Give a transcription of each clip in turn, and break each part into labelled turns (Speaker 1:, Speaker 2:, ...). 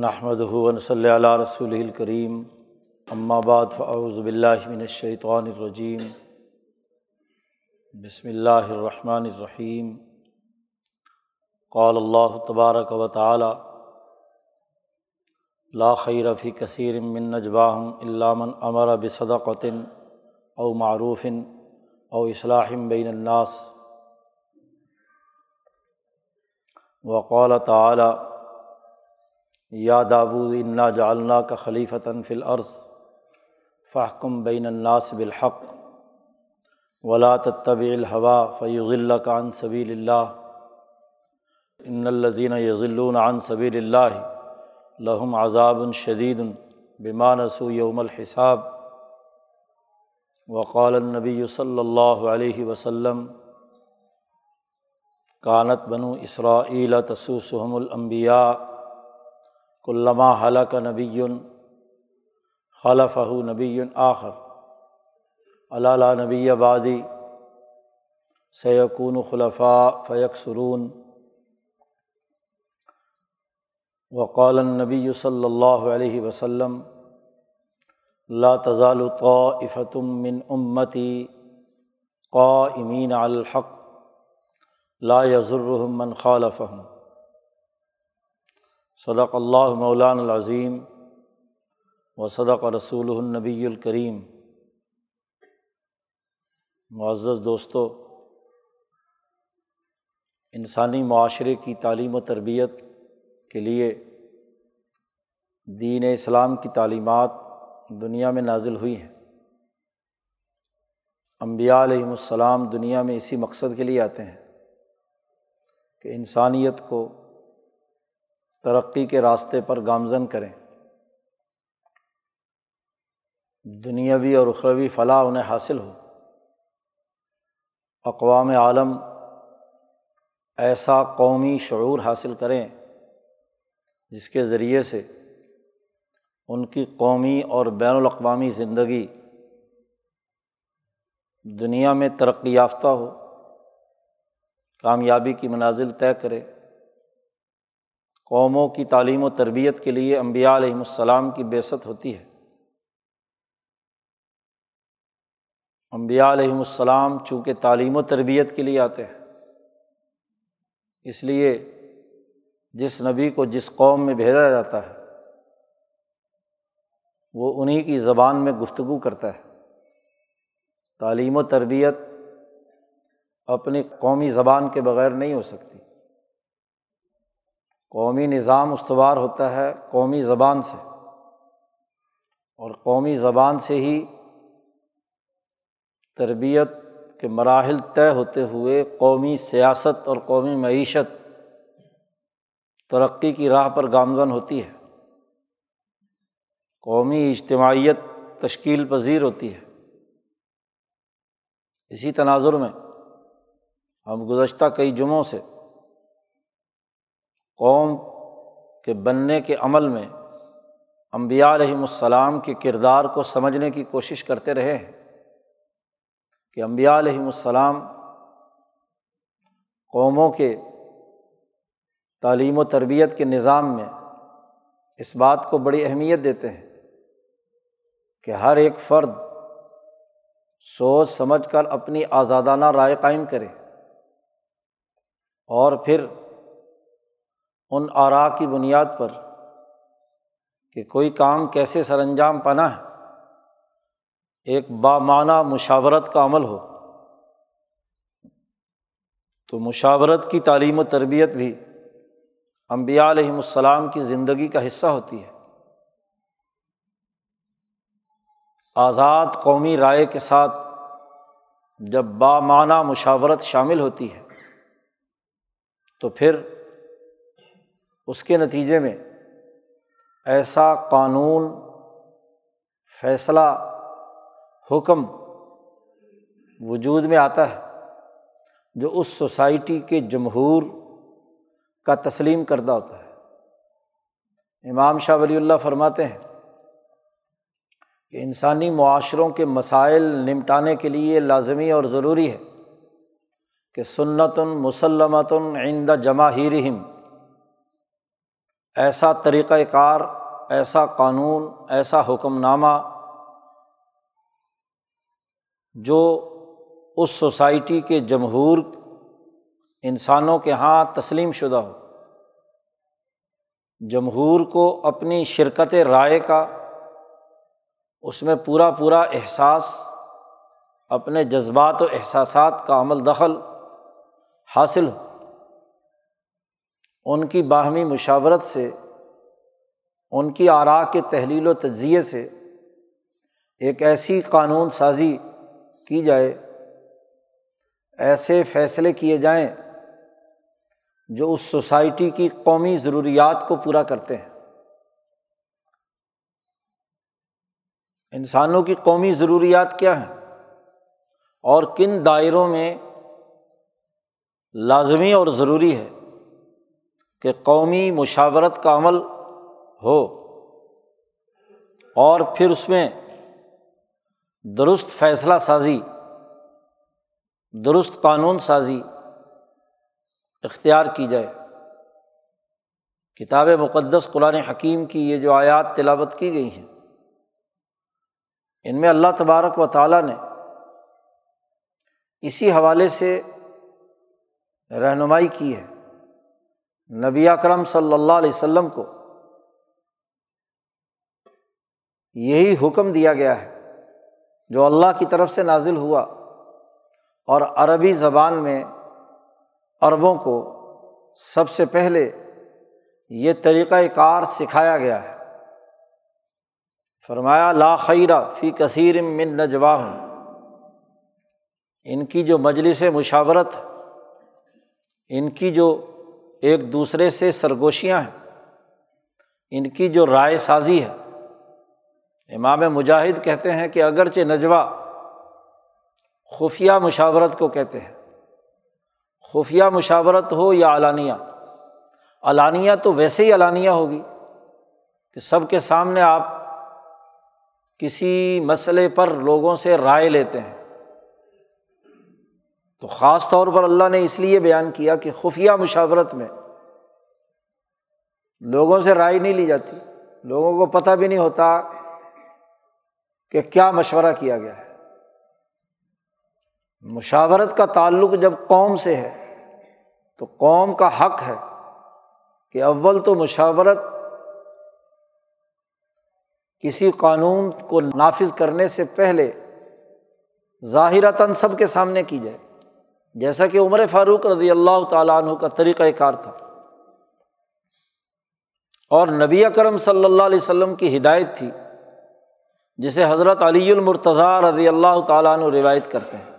Speaker 1: نحمد ہُون صلی اللہ رسول الکریم بعد فاعوذ باللہ من الشیطان الرجیم بسم اللہ الرحمن الرحیم قال اللہ تبارک و تعالی لا خیر فی کثیر من نجواہم الا من امر بصدقۃ او معروف او اصلاح بین الناس. وقال تعالی یا دابود انا جالنا کا خلیفتاً فی العرض فحکم بین الناس بالحق ولا تب الحوا فیض اللہ کا عن صبیل اللہ ان الزین یضلون عن صبیل اللہ لہم عذاب الشدید بمانسو یوم الحساب وقال النبی صلی اللہ علیہ وسلم کانت بنو اسرا تسوسحم الانبیاء علامہ حلق نبی خلف نبی آخر علالہ نبی آبادی سیقون خلفاء فیق سرون وقال نبی صلی اللہ علیہ وسلم اللہ تضال طافتم من امتی قا امین الحق لا یضرحمن خالفہم صدق اللّہ مولان العظیم و صدق رسول النبی الکریم۔ معزز دوستوں انسانی معاشرے کی تعلیم و تربیت کے لیے دین اسلام کی تعلیمات دنیا میں نازل ہوئی ہیں۔ امبیا علیہم السلام دنیا میں اسی مقصد کے لیے آتے ہیں کہ انسانیت کو ترقی کے راستے پر گامزن کریں۔ دنیاوی اور اخروی فلاح انہیں حاصل ہو۔ اقوام عالم ایسا قومی شعور حاصل کریں جس کے ذریعے سے ان کی قومی اور بین الاقوامی زندگی دنیا میں ترقی یافتہ ہو، کامیابی کی منازل طے کرے۔ قوموں کی تعلیم و تربیت کے لیے امبیا علیہم السلام کی بیست ہوتی ہے۔ امبیا علیہم السلام چونکہ تعلیم و تربیت کے لیے آتے ہیں، اس لیے جس نبی کو جس قوم میں بھیجا جاتا ہے، وہ انہیں کی زبان میں گفتگو کرتا ہے۔ تعلیم و تربیت اپنی قومی زبان کے بغیر نہیں ہو سکتی۔ قومی نظام استوار ہوتا ہے قومی زبان سے۔ اور قومی زبان سے ہی تربیت کے مراحل طے ہوتے ہوئے قومی سیاست اور قومی معیشت ترقی کی راہ پر گامزن ہوتی ہے۔ قومی اجتماعیت تشکیل پذیر ہوتی ہے۔ اسی تناظر میں ہم گزشتہ کئی جمعوں سے قوم کے بننے کے عمل میں امبیا علیہم السلام کے کردار کو سمجھنے کی کوشش کرتے رہے ہیں کہ امبیا علیہم السلام قوموں کے تعلیم و تربیت کے نظام میں اس بات کو بڑی اہمیت دیتے ہیں کہ ہر ایک فرد سوچ سمجھ کر اپنی آزادانہ رائے قائم کرے اور پھر ان آرا کی بنیاد پر کہ کوئی کام کیسے سر انجام پانا ہے، ایک بامانہ مشاورت کا عمل ہو۔ تو مشاورت کی تعلیم و تربیت بھی امبیا علیہم السلام کی زندگی کا حصہ ہوتی ہے۔ آزاد قومی رائے کے ساتھ جب بامانہ مشاورت شامل ہوتی ہے، تو پھر اس کے نتیجے میں ایسا قانون، فیصلہ، حکم وجود میں آتا ہے جو اس سوسائٹی کے جمہور کا تسلیم کردہ ہوتا ہے۔ امام شاہ ولی اللہ فرماتے ہیں کہ انسانی معاشروں کے مسائل نمٹانے کے لیے لازمی اور ضروری ہے کہ سنت مسلمت عند جماہیرہم۔ ایسا طریقۂ کار، ایسا قانون، ایسا حکم نامہ جو اس سوسائٹی کے جمہور انسانوں کے یہاں تسلیم شدہ ہو۔ جمہور کو اپنی شرکت رائے کا، اس میں پورا پورا احساس، اپنے جذبات و احساسات کا عمل دخل حاصل ہو۔ ان کی باہمی مشاورت سے، ان کی آرا کے تحلیل و تجزیے سے ایک ایسی قانون سازی کی جائے، ایسے فیصلے کیے جائیں جو اس سوسائٹی کی قومی ضروریات کو پورا کرتے ہیں۔ انسانوں کی قومی ضروریات کیا ہیں؟ اور کن دائروں میں لازمی اور ضروری ہے؟ کہ قومی مشاورت کا عمل ہو اور پھر اس میں درست فیصلہ سازی، درست قانون سازی اختیار کی جائے۔ کتاب مقدس قرآن حکیم کی یہ جو آیات تلاوت کی گئی ہیں، ان میں اللہ تبارک و تعالیٰ نے اسی حوالے سے رہنمائی کی ہے۔ نبی اکرم صلی اللہ علیہ وسلم کو یہی حکم دیا گیا ہے جو اللہ کی طرف سے نازل ہوا اور عربی زبان میں عربوں کو سب سے پہلے یہ طریقۂ کار سکھایا گیا ہے۔ فرمایا، لا خیرہ فی کثیر من نجواہ۔ ان کی جو مجلس مشاورت، ان کی جو ایک دوسرے سے سرگوشیاں ہیں۔ ان کی جو رائے سازی ہے۔ امام مجاہد کہتے ہیں کہ اگرچہ نجوا خفیہ مشاورت کو کہتے ہیں۔ خفیہ مشاورت ہو یا علانیہ۔ علانیہ تو ویسے ہی علانیہ ہوگی کہ سب کے سامنے آپ کسی مسئلے پر لوگوں سے رائے لیتے ہیں۔ تو خاص طور پر اللہ نے اس لیے بیان کیا کہ خفیہ مشاورت میں لوگوں سے رائے نہیں لی جاتی، لوگوں کو پتہ بھی نہیں ہوتا کہ کیا مشورہ کیا گیا ہے۔ مشاورت کا تعلق جب قوم سے ہے تو قوم کا حق ہے کہ اول تو مشاورت کسی قانون کو نافذ کرنے سے پہلے ظاہرتاً سب کے سامنے کی جائے۔ جیسا کہ عمر فاروق رضی اللہ تعالیٰ عنہ کا طریقۂ کار تھا۔ اور نبی اکرم صلی اللہ علیہ وسلم کی ہدایت تھی، جسے حضرت علی المرتضیٰ رضی اللہ تعالیٰ عنہ روایت کرتے ہیں۔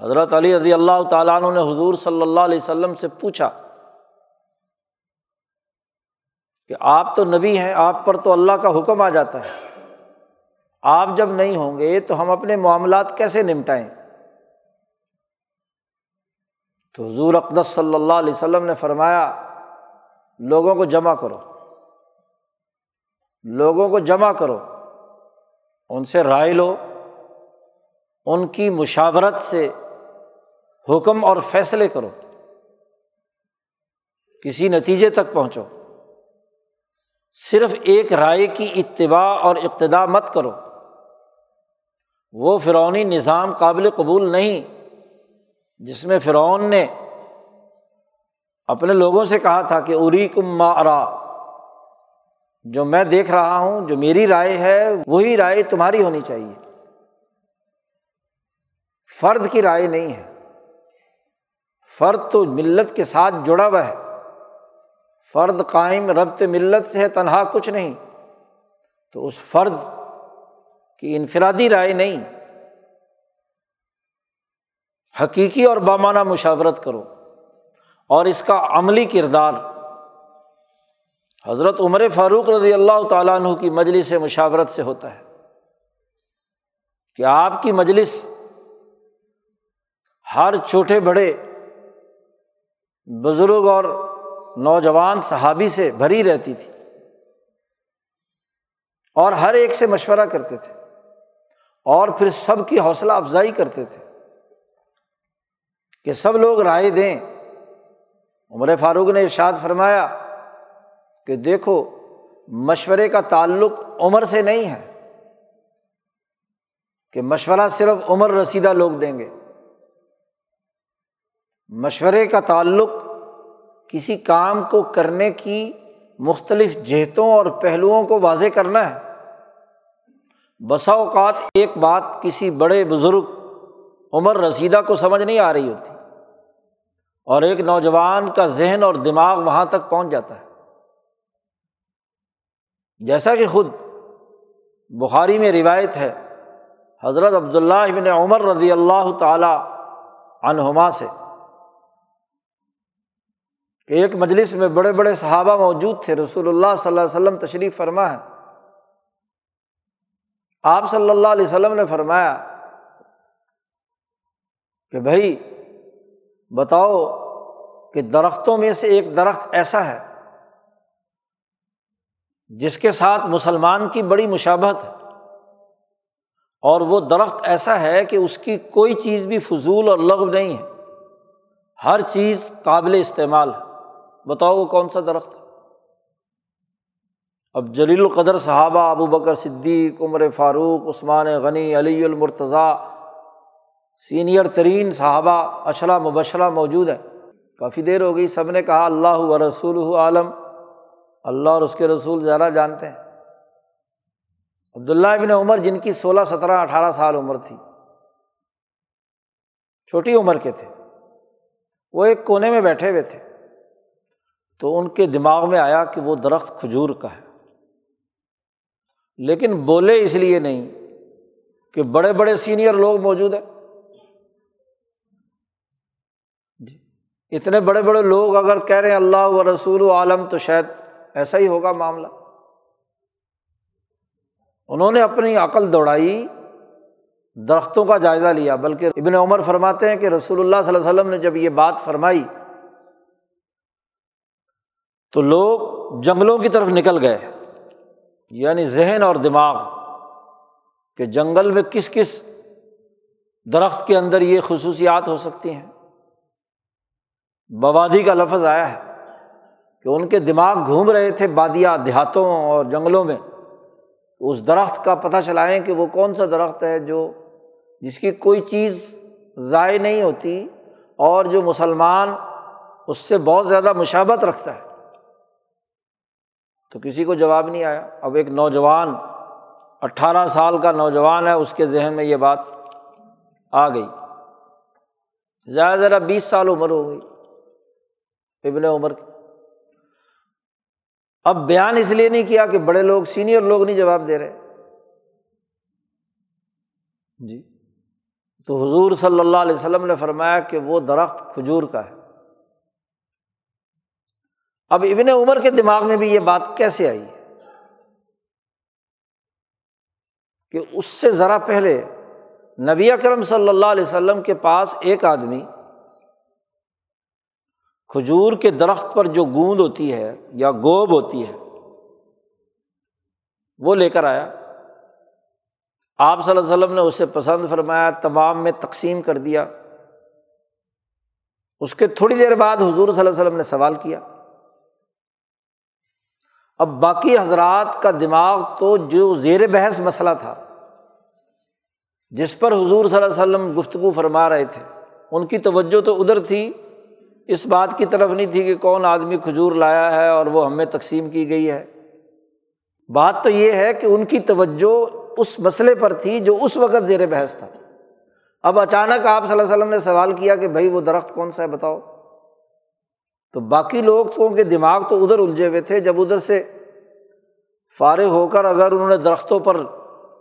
Speaker 1: حضرت علی رضی اللہ تعالیٰ عنہ نے حضور صلی اللہ علیہ وسلم سے پوچھا کہ آپ تو نبی ہیں، آپ پر تو اللہ کا حکم آ جاتا ہے۔ آپ جب نہیں ہوں گے تو ہم اپنے معاملات کیسے نمٹائیں؟ تو حضور اقدس صلی اللہ علیہ وسلم نے فرمایا، لوگوں کو جمع کرو۔ لوگوں کو جمع کرو۔ ان سے رائے لو۔ ان کی مشاورت سے حکم اور فیصلے کرو۔ کسی نتیجے تک پہنچو۔ صرف ایک رائے کی اتباع اور اقتدا مت کرو۔ وہ فرونی نظام قابل قبول نہیں۔ جس میں فرعون نے اپنے لوگوں سے کہا تھا کہ اری کم ارا، جو میں دیکھ رہا ہوں، جو میری رائے ہے، وہی رائے تمہاری ہونی چاہیے۔ فرد کی رائے نہیں ہے۔ فرد تو ملت کے ساتھ جڑا ہوا ہے۔ فرد قائم ربط ملت سے ہے، تنہا کچھ نہیں۔ تو اس فرد کی انفرادی رائے نہیں۔ حقیقی اور بامانہ مشاورت کرو اور اس کا عملی کردار حضرت عمر فاروق رضی اللہ تعالیٰ عنہ کی مجلس مشاورت سے ہوتا ہے کہ آپ کی مجلس ہر چھوٹے بڑے بزرگ اور نوجوان صحابی سے بھری رہتی تھی اور ہر ایک سے مشورہ کرتے تھے اور پھر سب کی حوصلہ افزائی کرتے تھے کہ سب لوگ رائے دیں۔ عمر فاروق نے ارشاد فرمایا کہ دیکھو، مشورے کا تعلق عمر سے نہیں ہے۔ کہ مشورہ صرف عمر رسیدہ لوگ دیں گے۔ مشورے کا تعلق کسی کام کو کرنے کی مختلف جہتوں اور پہلوؤں کو واضح کرنا ہے۔ بسا اوقات ایک بات کسی بڑے بزرگ عمر رسیدہ کو سمجھ نہیں آ رہی ہوتی۔ اور ایک نوجوان کا ذہن اور دماغ وہاں تک پہنچ جاتا ہے۔ جیسا کہ خود بخاری میں روایت ہے، حضرت عبداللہ ابن عمر رضی اللہ تعالی عنہما سے، کہ ایک مجلس میں بڑے بڑے صحابہ موجود تھے، رسول اللہ صلی اللہ علیہ وسلم تشریف فرما ہے۔ آپ صلی اللہ علیہ وسلم نے فرمایا کہ بھائی بتاؤ کہ درختوں میں سے ایک درخت ایسا ہے جس کے ساتھ مسلمان کی بڑی مشابت ہے۔ اور وہ درخت ایسا ہے کہ اس کی کوئی چیز بھی فضول اور لغو نہیں ہے۔ ہر چیز قابل استعمال ہے۔ بتاؤ وہ کون سا درخت ہے؟ اب جلیل القدر صحابہ، ابو بکر صدیق، عمر فاروق، عثمان غنی، علی المرتضیٰ سینئر ترین صحابہ اشرا مبشرہ موجود ہیں۔ کافی دیر ہو گئی، سب نے کہا، اللہ و رسول عالم۔ اللہ اور اس کے رسول زیادہ جانتے ہیں۔ عبداللہ ابن عمر، جن کی سولہ، سترہ، اٹھارہ سال عمر تھی۔ چھوٹی عمر کے تھے۔ وہ ایک کونے میں بیٹھے ہوئے تھے۔ تو ان کے دماغ میں آیا کہ وہ درخت کھجور کا ہے۔ لیکن بولے اس لیے نہیں کہ بڑے بڑے سینئر لوگ موجود ہیں۔ اتنے بڑے بڑے لوگ اگر کہہ رہے ہیں اللہ و رسول عالم، تو شاید ایسا ہی ہوگا معاملہ۔ انہوں نے اپنی عقل دوڑائی، درختوں کا جائزہ لیا، بلکہ ابن عمر فرماتے ہیں کہ رسول اللہ صلی اللہ علیہ وسلم نے جب یہ بات فرمائی، تو لوگ جنگلوں کی طرف نکل گئے۔ یعنی ذہن اور دماغ کہ جنگل میں کس کس درخت کے اندر یہ خصوصیات ہو سکتی ہیں۔ بوادی کا لفظ آیا ہے کہ ان کے دماغ گھوم رہے تھے بادیا دیہاتوں اور جنگلوں میں اس درخت کا پتہ چلائیں کہ وہ کون سا درخت ہے جو جس کی کوئی چیز ضائع نہیں ہوتی اور جو مسلمان اس سے بہت زیادہ مشابت رکھتا ہے۔ تو کسی کو جواب نہیں آیا۔ اب ایک نوجوان، اٹھارہ سال کا نوجوان ہے، اس کے ذہن میں یہ بات آ گئی۔ زیادہ زیادہ بیس سال عمر ہو گئی۔ ابن عمر کی۔ اب بیان اس لیے نہیں کیا کہ بڑے لوگ سینئر لوگ نہیں جواب دے رہے۔ جی۔ تو حضور صلی اللہ علیہ وسلم نے فرمایا کہ وہ درخت کھجور کا ہے۔ اب ابن عمر کے دماغ میں بھی یہ بات کیسے آئی؟ کہ اس سے ذرا پہلے نبی اکرم صلی اللہ علیہ وسلم کے پاس ایک آدمی کھجور کے درخت پر جو گوند ہوتی ہے یا گوب ہوتی ہے، وہ لے کر آیا۔ آپ صلی اللہ علیہ وسلم نے اسے پسند فرمایا، تمام میں تقسیم کر دیا۔ اس کے تھوڑی دیر بعد حضور صلی اللہ علیہ وسلم نے سوال کیا۔ اب باقی حضرات کا دماغ تو جو زیر بحث مسئلہ تھا، جس پر حضور صلی اللہ علیہ وسلم گفتگو فرما رہے تھے، ان کی توجہ تو ادھر تھی۔ اس بات کی طرف نہیں تھی کہ کون آدمی کھجور لایا ہے اور وہ ہمیں تقسیم کی گئی ہے۔ بات تو یہ ہے کہ ان کی توجہ اس مسئلے پر تھی جو اس وقت زیر بحث تھا۔ اب اچانک آپ صلی اللہ علیہ وسلم نے سوال کیا کہ بھائی وہ درخت کون سا ہے بتاؤ۔ تو باقی لوگوں کے دماغ تو ادھر الجھے ہوئے تھے۔ جب ادھر سے فارغ ہو کر اگر انہوں نے درختوں پر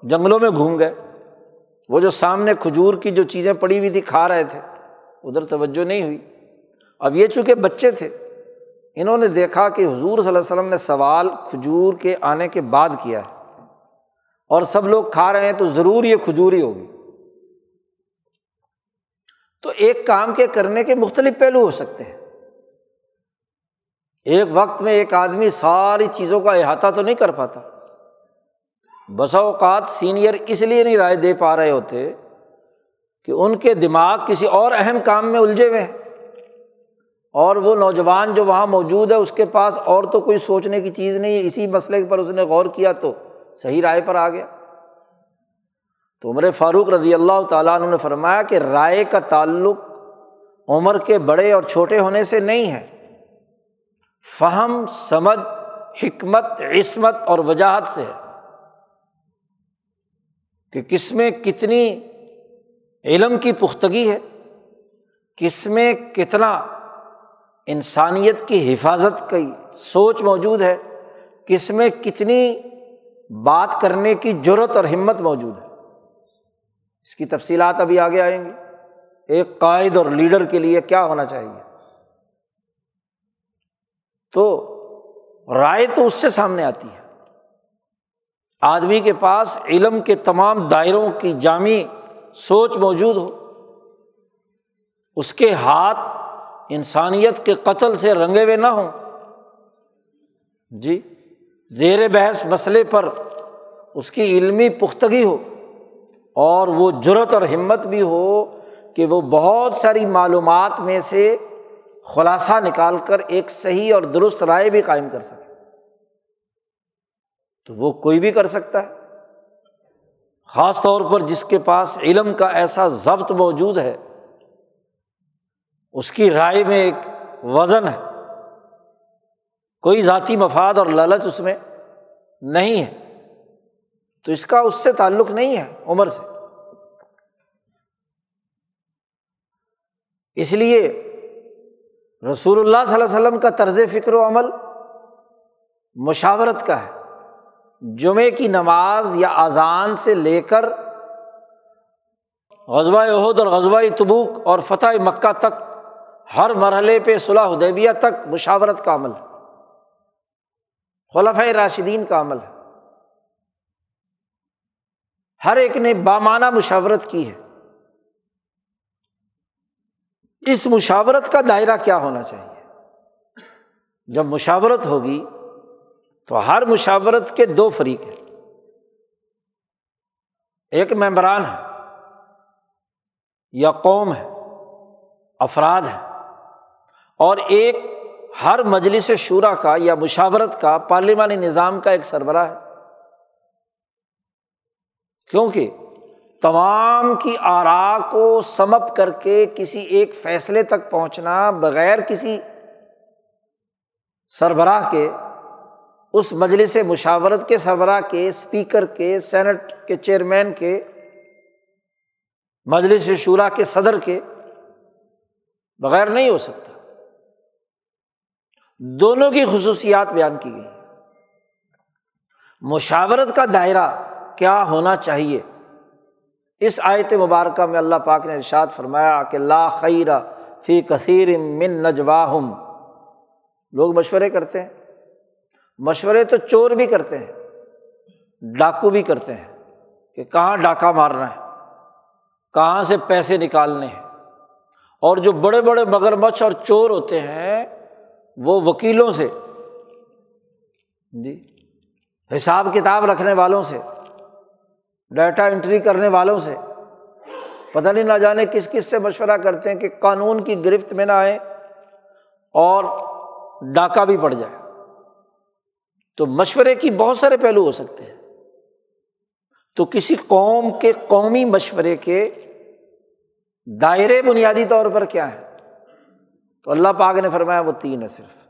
Speaker 1: جنگلوں میں گھوم گئے، وہ جو سامنے کھجور کی جو چیزیں پڑی ہوئی تھی کھا رہے تھے، ادھر توجہ نہیں ہوئی۔ اب یہ چونکہ بچے تھے، انہوں نے دیکھا کہ حضور صلی اللہ علیہ وسلم نے سوال کھجور کے آنے کے بعد کیا ہے۔ اور سب لوگ کھا رہے ہیں تو ضرور یہ کھجور ہی ہوگی۔ تو ایک کام کے کرنے کے مختلف پہلو ہو سکتے ہیں۔ ایک وقت میں ایک آدمی ساری چیزوں کا احاطہ تو نہیں کر پاتا۔ بسا اوقات سینئر اس لیے نہیں رائے دے پا رہے ہوتے کہ ان کے دماغ کسی اور اہم کام میں الجھے ہوئے ہیں۔ اور وہ نوجوان جو وہاں موجود ہے، اس کے پاس اور تو کوئی سوچنے کی چیز نہیں ہے اسی مسئلے پر اس نے غور کیا تو صحیح رائے پر آ گیا۔ تو عمر فاروق رضی اللہ تعالیٰ عنہ نے فرمایا کہ رائے کا تعلق عمر کے بڑے اور چھوٹے ہونے سے نہیں ہے۔ فہم، سمجھ، حکمت، عصمت اور وجاہت سے ہے کہ کس میں کتنی علم کی پختگی ہے، کس میں کتنا انسانیت کی حفاظت کی سوچ موجود ہے، کس میں کتنی بات کرنے کی ضرورت اور ہمت موجود ہے۔ اس کی تفصیلات ابھی آگے آئیں گی۔ ایک قائد اور لیڈر کے لیے کیا ہونا چاہیے؟ تو رائے تو اس سے سامنے آتی ہے۔ آدمی کے پاس علم کے تمام دائروں کی جامع سوچ موجود ہو، اس کے ہاتھ انسانیت کے قتل سے رنگے ہوئے نہ ہوں۔ جی زیر بحث مسئلے پر اس کی علمی پختگی ہو اور وہ جرت اور ہمت بھی ہو کہ وہ بہت ساری معلومات میں سے خلاصہ نکال کر ایک صحیح اور درست رائے بھی قائم کر سکے۔ تو وہ کوئی بھی کر سکتا ہے۔ خاص طور پر جس کے پاس علم کا ایسا ضبط موجود ہے۔ اس کی رائے میں ایک وزن ہے۔ کوئی ذاتی مفاد اور لالچ اس میں نہیں ہے۔ تو اس کا اس سے تعلق نہیں ہے عمر سے۔ اس لیے رسول اللہ صلی اللہ علیہ وسلم کا طرز فکر و عمل مشاورت کا ہے۔ جمعے کی نماز یا اذان سے لے کر غزبۂ عہد اور غزبۂ تبوک اور فتح مکہ تک ہر مرحلے پہ صلاح حدیبیہ تک مشاورت کا عمل خلف راشدین کا عمل ہے۔ ہر ایک نے بامانہ مشاورت کی ہے۔ اس مشاورت کا دائرہ کیا ہونا چاہیے؟ جب مشاورت ہوگی تو ہر مشاورت کے دو فریق ہیں۔ ایک ممبران ہے یا قوم ہے افراد ہے اور ایک ہر مجلس شعرا کا یا مشاورت کا پارلیمانی نظام کا ایک سربراہ ہے۔ کیونکہ تمام کی آرا کو سمپ کر کے کسی ایک فیصلے تک پہنچنا بغیر کسی سربراہ کے، اس مجلس مشاورت کے سربراہ کے اسپیکر کے، سینٹ کے، چیئرمین کے، مجلس شعرا کے صدر کے بغیر نہیں ہو سکتا۔ دونوں کی خصوصیات بیان کی گئی۔ مشاورت کا دائرہ کیا ہونا چاہیے؟ اس آیت مبارکہ میں اللہ پاک نے ارشاد فرمایا کہ لا خیر فی کثیر من نجواہم۔ لوگ مشورے کرتے ہیں۔ مشورے تو چور بھی کرتے ہیں، ڈاکو بھی کرتے ہیں کہ کہاں ڈاکہ مارنا ہے، کہاں سے پیسے نکالنے ہیں۔ اور جو بڑے بڑے مگر مچھ اور چور ہوتے ہیں وہ وکیلوں سے۔ جی حساب کتاب رکھنے والوں سے، ڈیٹا انٹری کرنے والوں سے۔ پتہ نہیں نہ جانے کس کس سے مشورہ کرتے ہیں کہ قانون کی گرفت میں نہ آئے اور ڈاکہ بھی پڑ جائے۔ تو مشورے کی بہت سارے پہلو ہو سکتے ہیں۔ تو کسی قوم کے قومی مشورے کے دائرے بنیادی طور پر کیا ہے تو اللہ پاک نے فرمایا وہ تین ہے صرف۔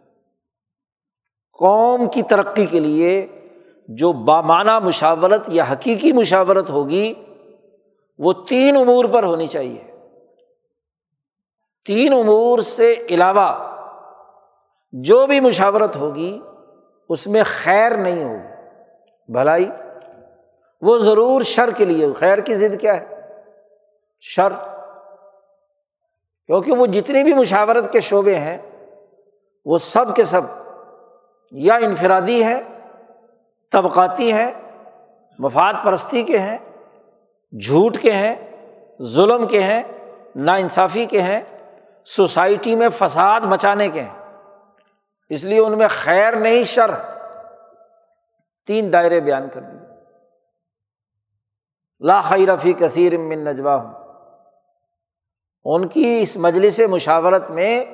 Speaker 1: قوم کی ترقی کے لیے جو بامانہ مشاورت یا حقیقی مشاورت ہوگی، وہ تین امور پر ہونی چاہیے۔ تین امور سے علاوہ جو بھی مشاورت ہوگی، اس میں خیر نہیں ہوگی۔ بھلائی، وہ ضرور شر کے لیے خیر کی ضد کیا ہے؟ شر۔ کیونکہ وہ جتنی بھی مشاورت کے شعبے ہیں، وہ سب کے سب یا انفرادی ہیں، طبقاتی ہیں، مفاد پرستی کے ہیں، جھوٹ کے ہیں، ظلم کے ہیں نا انصافی کے ہیں، سوسائٹی میں فساد مچانے کے ہیں۔ اس لیے ان میں خیر نہیں، شر۔ تین دائرے بیان کر دیے۔ لا خیر فی کثیر من نجوا ہوں ان کی اس مجلس مشاورت میں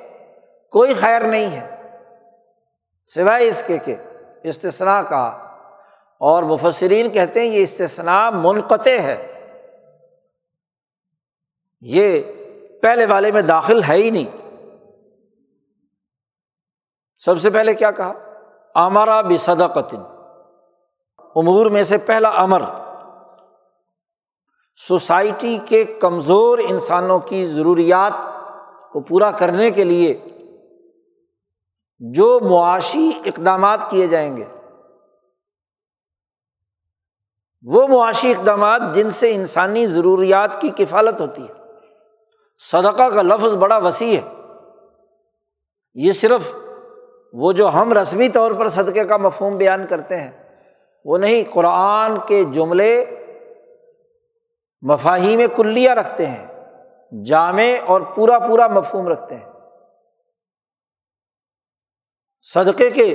Speaker 1: کوئی خیر نہیں ہے۔ سوائے اس کے کہ استثنا کا، اور مفسرین کہتے ہیں یہ استثنا منقطع ہے۔ یہ پہلے والے میں داخل ہے ہی نہیں۔ سب سے پہلے کیا کہا؟ آمارا بھی قطن امور میں سے پہلا امر۔ سوسائٹی کے کمزور انسانوں کی ضروریات کو پورا کرنے کے لیے جو معاشی اقدامات کیے جائیں گے، وہ معاشی اقدامات جن سے انسانی ضروریات کی کفالت ہوتی ہے۔ صدقہ کا لفظ بڑا وسیع ہے۔ یہ صرف وہ جو ہم رسمی طور پر صدقے کا مفہوم بیان کرتے ہیں، وہ نہیں، قرآن کے جملے مفاہیم کلیہ رکھتے ہیں، جامع اور پورا پورا مفہوم رکھتے ہیں۔ صدقے کے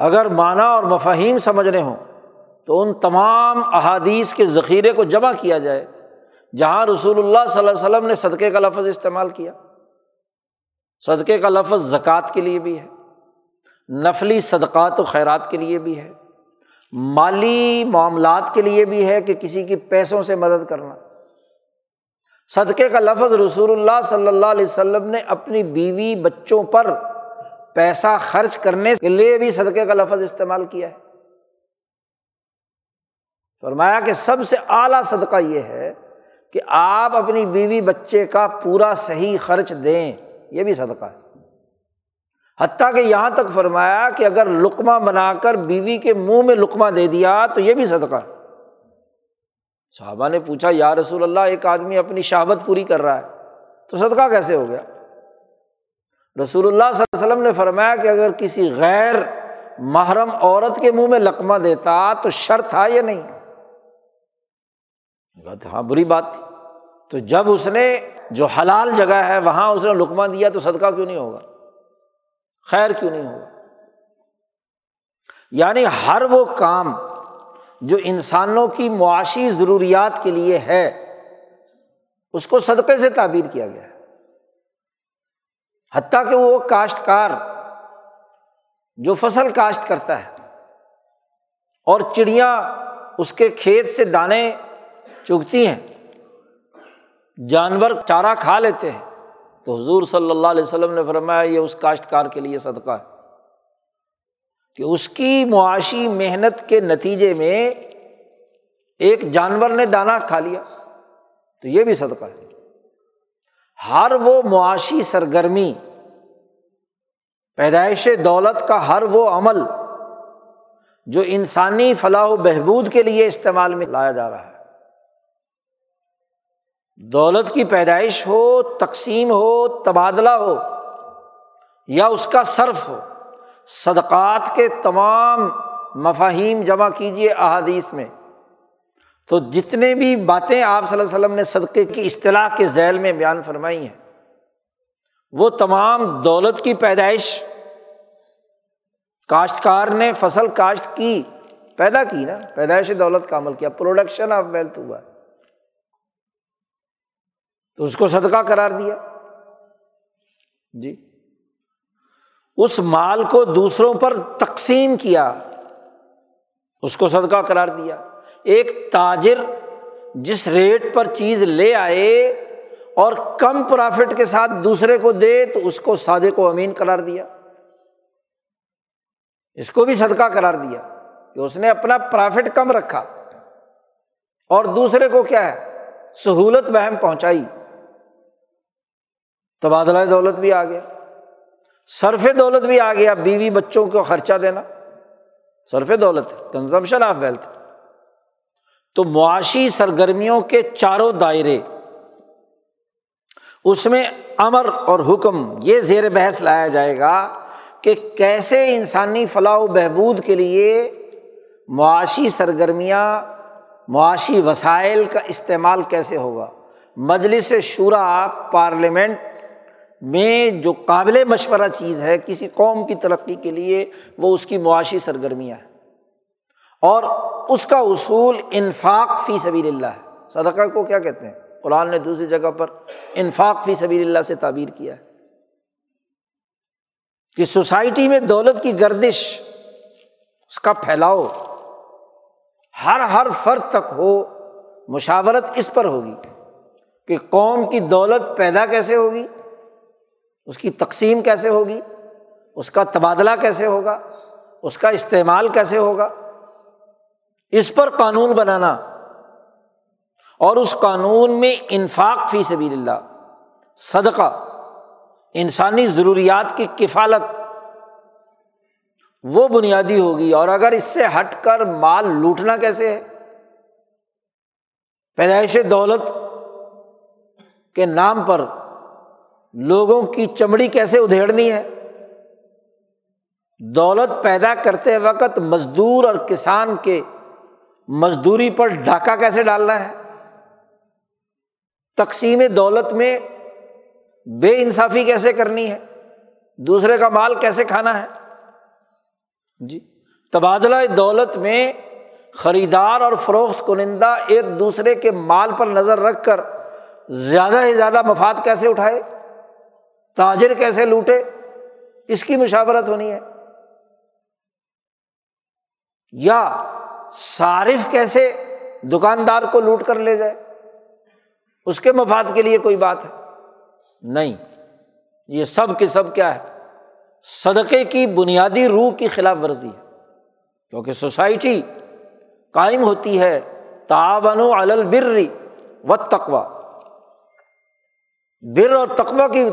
Speaker 1: اگر معنی اور مفاہیم سمجھنے ہوں تو ان تمام احادیث کے ذخیرے کو جمع کیا جائے، جہاں رسول اللہ صلی اللہ علیہ وسلم نے صدقے کا لفظ استعمال کیا۔ صدقے کا لفظ زکوٰۃ کے لیے بھی ہے، نفلی صدقات و خیرات کے لیے بھی ہے۔ مالی معاملات کے لیے بھی ہے کہ کسی کی پیسوں سے مدد کرنا۔ صدقے کا لفظ رسول اللہ صلی اللہ علیہ وسلم نے اپنی بیوی بچوں پر پیسہ خرچ کرنے کے لیے بھی صدقے کا لفظ استعمال کیا ہے۔ فرمایا کہ سب سے اعلیٰ صدقہ یہ ہے کہ آپ اپنی بیوی بچے کا پورا صحیح خرچ دیں، یہ بھی صدقہ ہے۔ حتیٰ کہ یہاں تک فرمایا کہ اگر لقمہ بنا کر بیوی کے منہ میں لقمہ دے دیا تو یہ بھی صدقہ صحابہ نے پوچھا، یا رسول اللہ، ایک آدمی اپنی شہابت پوری کر رہا ہے، تو صدقہ کیسے ہو گیا؟ رسول اللہ صلی اللہ علیہ وسلم نے فرمایا کہ اگر کسی غیر محرم عورت کے منہ میں لقمہ دیتا تو شر تھا یا نہیں؟ ہاں بری بات تھی۔ تو جب اس نے جو حلال جگہ ہے، وہاں اس نے لقمہ دیا تو صدقہ کیوں نہیں ہوگا؟ خیر کیوں نہیں ہوگا یعنی ہر وہ کام جو انسانوں کی معاشی ضروریات کے لیے ہے، اس کو صدقے سے تعبیر کیا گیا ہے۔ حتیٰ کہ وہ کاشتکار جو فصل کاشت کرتا ہے اور چڑیاں اس کے کھیت سے دانے چگتی ہیں، جانور چارہ کھا لیتے ہیں تو حضور صلی اللہ علیہ وسلم نے فرمایا یہ اس کاشتکار کے لیے صدقہ ہے کہ اس کی معاشی محنت کے نتیجے میں ایک جانور نے دانا کھا لیا، تو یہ بھی صدقہ ہے۔ ہر وہ معاشی سرگرمی، پیدائش دولت کا ہر وہ عمل جو انسانی فلاح و بہبود کے لیے استعمال میں لایا جا رہا ہے۔ دولت کی پیدائش ہو، تقسیم ہو، تبادلہ ہو یا اس کا صرف ہو۔ صدقات کے تمام مفاہیم جمع کیجیے احادیث میں۔ تو جتنے بھی باتیں آپ صلی اللہ علیہ وسلم نے صدقے کی اصطلاح کے ذیل میں بیان فرمائی ہیں، وہ تمام دولت کی پیدائش، کاشتکار نے فصل کاشت کی، پیدا کی نا، پیدائش دولت کا عمل کیا پروڈکشن آف ویلتھ ہوا۔ ہے تو اس کو صدقہ قرار دیا۔ جی۔ اس مال کو دوسروں پر تقسیم کیا۔ اس کو صدقہ قرار دیا۔ ایک تاجر جس ریٹ پر چیز لے آئے اور کم پرافٹ کے ساتھ دوسرے کو دے تو اس کو سادے کو امین قرار دیا۔ اس کو بھی صدقہ قرار دیا کہ اس نے اپنا پرافٹ کم رکھا۔ اور دوسرے کو کیا ہے؟ سہولت بہم پہنچائی۔ تبادلہ دولت بھی آ گیا۔ صرف دولت بھی آ گیا، بیوی بچوں کو خرچہ دینا۔ صرف دولت کنزمپشن آف ویلتھ۔ تو معاشی سرگرمیوں کے چاروں دائرے، اس میں امر اور حکم، یہ زیر بحث لایا جائے گا کہ کیسے انسانی فلاح و بہبود کے لیے معاشی سرگرمیاں، معاشی وسائل کا استعمال کیسے ہوگا۔ مجلس شعرا پارلیمنٹ میں جو قابل مشورہ چیز ہے کسی قوم کی ترقی کے لیے وہ اس کی معاشی سرگرمیاں ہیں۔ اور اس کا اصول انفاق فی سبیل اللہ ہے۔ صدقہ کو کیا کہتے ہیں؟ قرآن نے دوسری جگہ پر انفاق فی سبیل اللہ سے تعبیر کیا ہے۔ کہ سوسائٹی میں دولت کی گردش، اس کا پھیلاؤ ہر ہر فرد تک ہو، مشاورت اس پر ہوگی کہ قوم کی دولت پیدا کیسے ہوگی؟ اس کی تقسیم کیسے ہوگی؟ اس کا تبادلہ کیسے ہوگا؟ اس کا استعمال کیسے ہوگا؟ اس پر قانون بنانا اور اس قانون میں انفاق فی سبیل اللہ، صدقہ، انسانی ضروریات کی کفالت، وہ بنیادی ہوگی۔ اور اگر اس سے ہٹ کر مال لوٹنا کیسے ہے؟ پیدائش دولت کے نام پر لوگوں کی چمڑی کیسے ادھیڑنی ہے؟ دولت پیدا کرتے وقت مزدور اور کسان کے مزدوری پر ڈاکہ کیسے ڈالنا ہے؟ تقسیم دولت میں بے انصافی کیسے کرنی ہے؟ دوسرے کا مال کیسے کھانا ہے؟ جی تبادلہ دولت میں خریدار اور فروخت کنندہ ایک دوسرے کے مال پر نظر رکھ کر زیادہ سے زیادہ مفاد کیسے اٹھائے؟ تاجر کیسے لوٹے؟ اس کی مشاورت ہونی ہے۔ یا صارف کیسے دکاندار کو لوٹ کر لے جائے؟ اس کے مفاد کے لیے کوئی بات ہے؟ نہیں۔ یہ سب کے سب کیا ہے؟ صدقے کی بنیادی روح کی خلاف ورزی ہے۔ کیونکہ سوسائٹی قائم ہوتی ہے تعاون البر و تقوا بر اور تقوا کی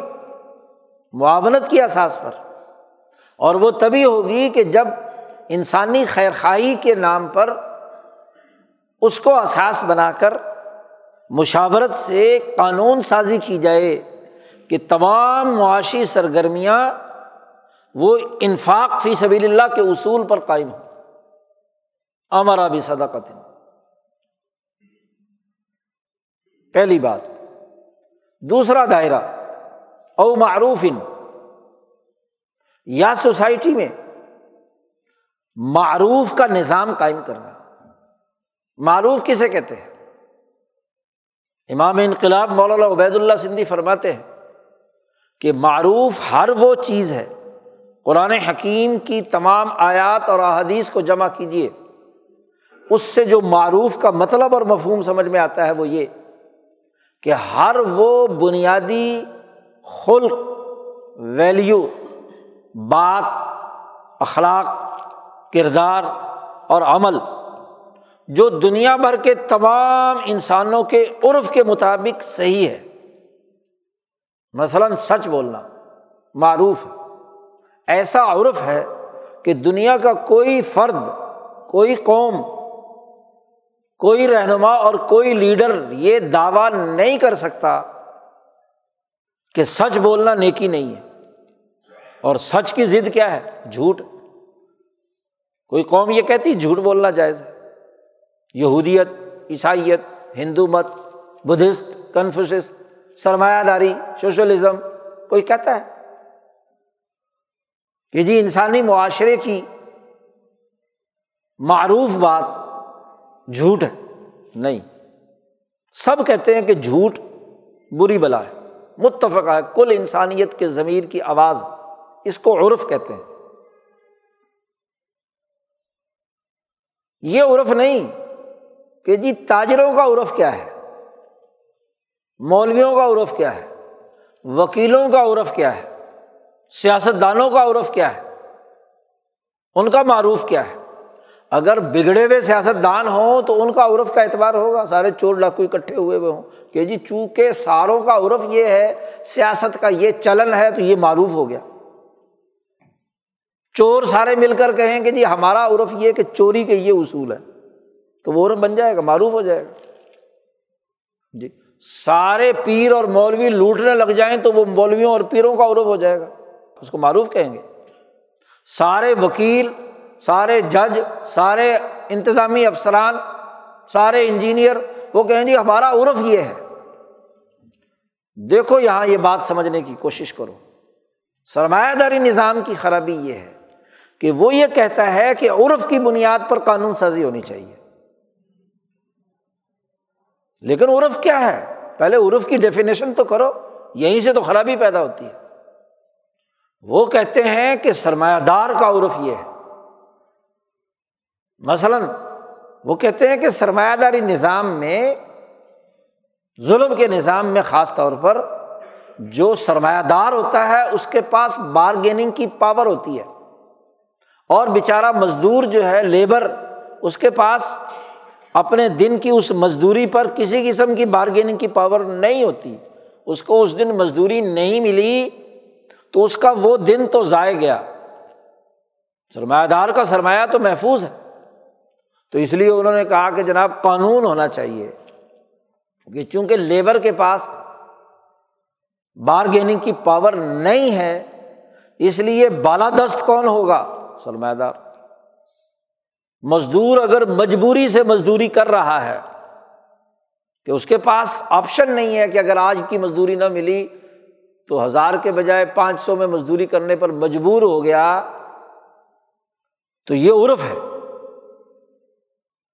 Speaker 1: معاونت کی احساس پر۔ اور وہ تبھی ہوگی کہ جب انسانی خیر خواہی کے نام پر اس کو احساس بنا کر مشاورت سے قانون سازی کی جائے کہ تمام معاشی سرگرمیاں وہ انفاق فی سبیل اللہ کے اصول پر قائم ہو امرا بھی صداقت پہلی بات۔ دوسرا دائرہ۔ او معروف ان یا سوسائٹی میں معروف کا نظام قائم کرنا۔ معروف کسے کہتے ہیں؟ امام انقلاب مولانا عبید اللہ سندھی فرماتے ہیں کہ معروف ہر وہ چیز ہے، قرآن حکیم کی تمام آیات اور احادیث کو جمع کیجیے اس سے جو معروف کا مطلب اور مفہوم سمجھ میں آتا ہے وہ یہ کہ ہر وہ بنیادی خلق ویلیو بات، اخلاق، کردار اور عمل، جو دنیا بھر کے تمام انسانوں کے عرف کے مطابق صحیح ہے۔ مثلاً سچ بولنا معروف ہے۔ ایسا عرف ہے کہ دنیا کا کوئی فرد، کوئی قوم، کوئی رہنما اور کوئی لیڈر یہ دعویٰ نہیں کر سکتا کہ سچ بولنا نیکی نہیں ہے۔ اور سچ کی ضد کیا ہے؟ جھوٹ۔ کوئی قوم یہ کہتی جھوٹ بولنا جائز ہے۔ یہودیت، عیسائیت، ہندو مت، بدھسٹ کنفوسسٹ سرمایہ داری سوشلزم، کوئی کہتا ہے؟ کہ جی انسانی معاشرے کی معروف بات جھوٹ ہے۔ نہیں۔ سب کہتے ہیں کہ جھوٹ بری بلا ہے۔ متفق ہے، کل انسانیت کے ضمیر کی آواز، اس کو عرف کہتے ہیں۔ یہ عرف نہیں کہ جی تاجروں کا عرف کیا ہے، مولویوں کا عرف کیا ہے، وکیلوں کا عرف کیا ہے سیاست دانوں کا عرف کیا ہے، ان کا معروف کیا ہے۔ اگر بگڑے ہوئے سیاست دان ہوں تو ان کا عرف کا اعتبار ہوگا، سارے چور ڈاکو اکٹھے ہوئے ہوئے ہوں۔ کہ جی چونکہ ساروں کا عرف یہ ہے، سیاست کا یہ چلن ہے تو یہ معروف ہو گیا۔ چور سارے مل کر کہیں کہ جی ہمارا عرف یہ کہ چوری کے یہ اصول ہے، تو وہ عرف بن جائے گا، معروف ہو جائے گا۔ جی سارے پیر اور مولوی لوٹنے لگ جائیں تو وہ مولویوں اور پیروں کا عروف ہو جائے گا، اس کو معروف کہیں گے۔ سارے وکیل سارے جج، سارے انتظامی افسران، سارے انجینئر، وہ کہیں گے ہمارا عرف یہ ہے۔ دیکھو یہاں یہ بات سمجھنے کی کوشش کرو۔ سرمایہ داری نظام کی خرابی یہ ہے کہ وہ یہ کہتا ہے کہ عرف کی بنیاد پر قانون سازی ہونی چاہیے۔ لیکن عرف کیا ہے؟ پہلے عرف کی ڈیفینیشن تو کرو، یہیں سے تو خرابی پیدا ہوتی ہے۔ وہ کہتے ہیں کہ سرمایہ دار کا عرف یہ ہے۔ مثلاً وہ کہتے ہیں کہ سرمایہ داری نظام میں، ظلم کے نظام میں خاص طور پر جو سرمایہ دار ہوتا ہے، اس کے پاس بارگیننگ کی پاور ہوتی ہے۔ اور بیچارہ مزدور جو ہے، لیبر، اس کے پاس اپنے دن کی اس مزدوری پر کسی قسم کی بارگیننگ کی پاور نہیں ہوتی۔ اس کو اس دن مزدوری نہیں ملی تو اس کا وہ دن تو ضائع گیا۔ سرمایہ دار کا سرمایہ تو محفوظ ہے۔ تو اس لیے انہوں نے کہا کہ جناب قانون ہونا چاہیے کہ چونکہ لیبر کے پاس بارگیننگ کی پاور نہیں ہے، اس لیے بالادست کون ہوگا؟ سرمایہ دار۔ مزدور اگر مجبوری سے مزدوری کر رہا ہے، کہ اس کے پاس آپشن نہیں ہے کہ اگر آج کی مزدوری نہ ملی تو ہزار کے بجائے پانچ سو میں مزدوری کرنے پر مجبور ہو گیا، تو یہ عرف ہے۔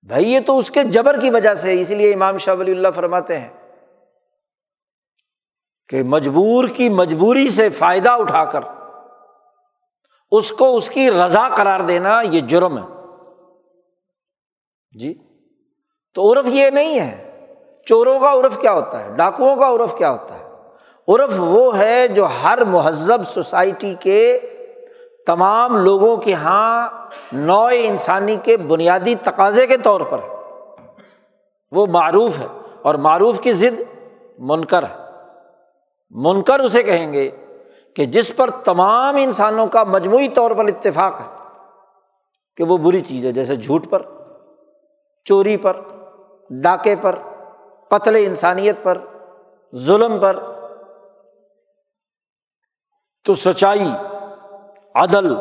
Speaker 1: بھائی، یہ تو اس کے جبر کی وجہ سے اس لیے امام شاہ ولی اللہ فرماتے ہیں کہ مجبور کی مجبوری سے فائدہ اٹھا کر، اس کو اس کی رضا قرار دینا یہ جرم ہے۔ جی تو عرف یہ نہیں ہے۔ چوروں کا عرف کیا ہوتا ہے؟ ڈاکوؤں کا عرف کیا ہوتا ہے؟ عرف وہ ہے جو ہر مہذب سوسائٹی کے تمام لوگوں کے یہاں نو انسانی کے بنیادی تقاضے کے طور پر وہ معروف ہے اور معروف کی ضد منکر ہے۔ منکر اسے کہیں گے کہ جس پر تمام انسانوں کا مجموعی طور پر اتفاق ہے کہ وہ بری چیز ہے، جیسے جھوٹ پر، چوری پر، ڈاکے پر، قتل انسانیت پر، ظلم پر۔ تو سچائی عدل،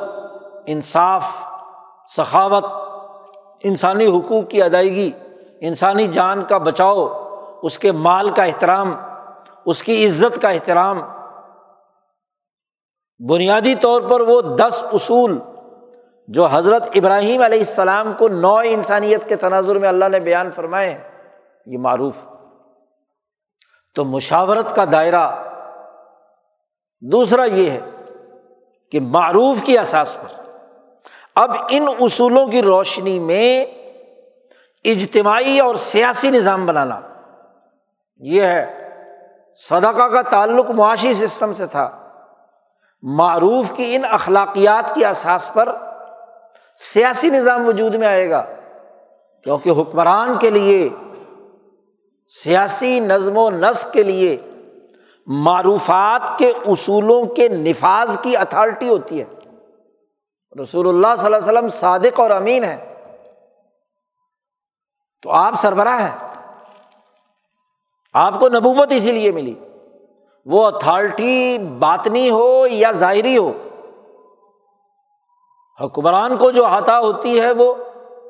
Speaker 1: انصاف، سخاوت، انسانی حقوق کی ادائیگی، انسانی جان کا بچاؤ، اس کے مال کا احترام، اس کی عزت کا احترام۔ بنیادی طور پر وہ دس اصول جو حضرت ابراہیم علیہ السلام کو نو انسانیت کے تناظر میں اللہ نے بیان فرمائے، یہ معروف۔ تو مشاورت کا دائرہ، دوسرا یہ ہے کہ معروف کی احساس پر۔ اب ان اصولوں کی روشنی میں اجتماعی اور سیاسی نظام بنانا، یہ ہے، صدقہ کا تعلق معاشی سسٹم سے تھا۔ معروف کی ان اخلاقیات کی احساس پر سیاسی نظام وجود میں آئے گا، کیونکہ حکمران کے لیے، سیاسی نظم و نسق کے لیے معروفات کے اصولوں کے نفاذ کی اتھارٹی ہوتی ہے۔ رسول اللہ صلی اللہ علیہ وسلم صادق اور امین ہے تو آپ سربراہ ہیں۔ آپ کو نبوت اسی لیے ملی۔ وہ اتھارٹی باطنی ہو یا ظاہری ہو۔ حکمران کو جو عطا ہوتی ہے وہ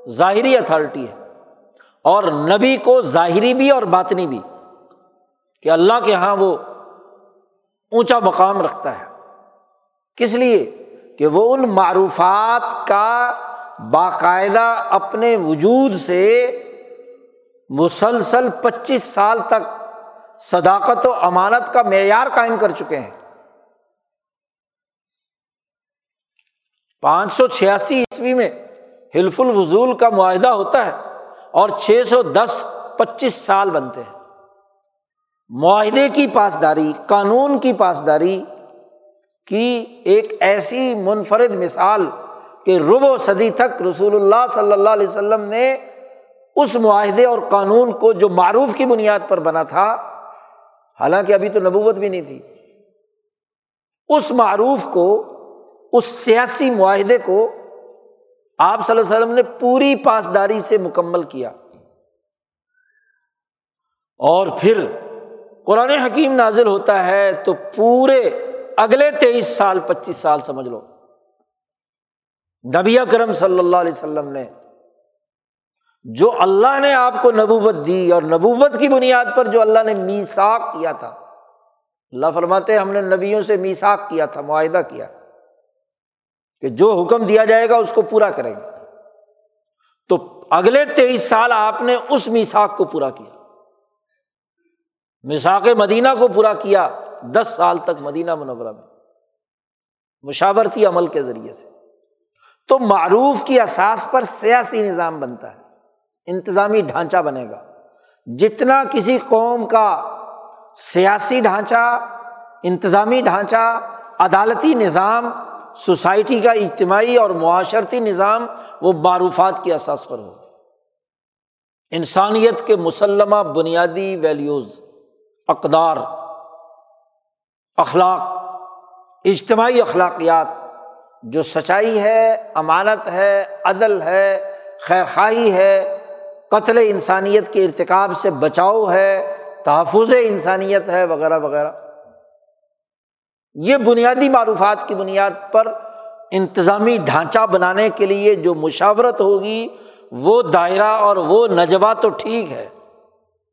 Speaker 1: ظاہری اتھارٹی ہے۔ اور نبی کو ظاہری بھی اور باطنی بھی۔ کہ اللہ کے یہاں وہ اونچا مقام رکھتا ہے۔ کس لیے؟ کہ وہ ان معروفات کا باقاعدہ اپنے وجود سے مسلسل پچیس سال تک صداقت و امانت کا معیار قائم کر چکے ہیں۔ پانچ سو چھیاسی عیسوی میں حلف الفضول کا معاہدہ ہوتا ہے اور چھ سو دس پچیس سال بنتے ہیں۔ معاہدے کی پاسداری، قانون کی پاسداری کی ایک ایسی منفرد مثال کہ رب و صدی تک رسول اللہ صلی اللہ علیہ وسلم نے اس معاہدے اور قانون کو جو معروف کی بنیاد پر بنا تھا، حالانکہ ابھی تو نبوت بھی نہیں تھی، اس معروف کو، اس سیاسی معاہدے کو آپ صلی اللہ علیہ وسلم نے پوری پاسداری سے مکمل کیا۔ اور پھر قرآن حکیم نازل ہوتا ہے تو پورے اگلے تیئیس سال، پچیس سال سمجھ لو۔ نبی کرم صلی اللہ علیہ وسلم نے جو اللہ نے آپ کو نبوت دی اور نبوت کی بنیاد پر جو اللہ نے میساک کیا تھا، اللہ فرماتے ہم نے نبیوں سے میساک کیا تھا، معاہدہ کیا کہ جو حکم دیا جائے گا اس کو پورا کریں گے۔ تو اگلے تیئیس سال آپ نے اس میساک کو پورا کیا۔ مساق مدینہ کو پورا کیا دس سال تک مدینہ منورہ میں، مشاورتی عمل کے ذریعے سے۔ تو معروف کی اساس پر سیاسی نظام بنتا ہے، انتظامی ڈھانچہ بنے گا۔ جتنا کسی قوم کا سیاسی ڈھانچہ، انتظامی ڈھانچہ، عدالتی نظام، سوسائٹی کا اجتماعی اور معاشرتی نظام، وہ معروفات کی اساس پر ہو۔ انسانیت کے مسلمہ بنیادی ویلیوز اقدار، اخلاق، اجتماعی اخلاقیات، جو سچائی ہے، امانت ہے، عدل ہے خیر خواہی ہے، قتل انسانیت کے ارتکاب سے بچاؤ ہے، تحفظ انسانیت ہے، وغیرہ وغیرہ۔ یہ بنیادی معروفات کی بنیاد پر انتظامی ڈھانچہ بنانے کے لیے جو مشاورت ہوگی، وہ دائرہ اور وہ نجبہ تو ٹھیک ہے،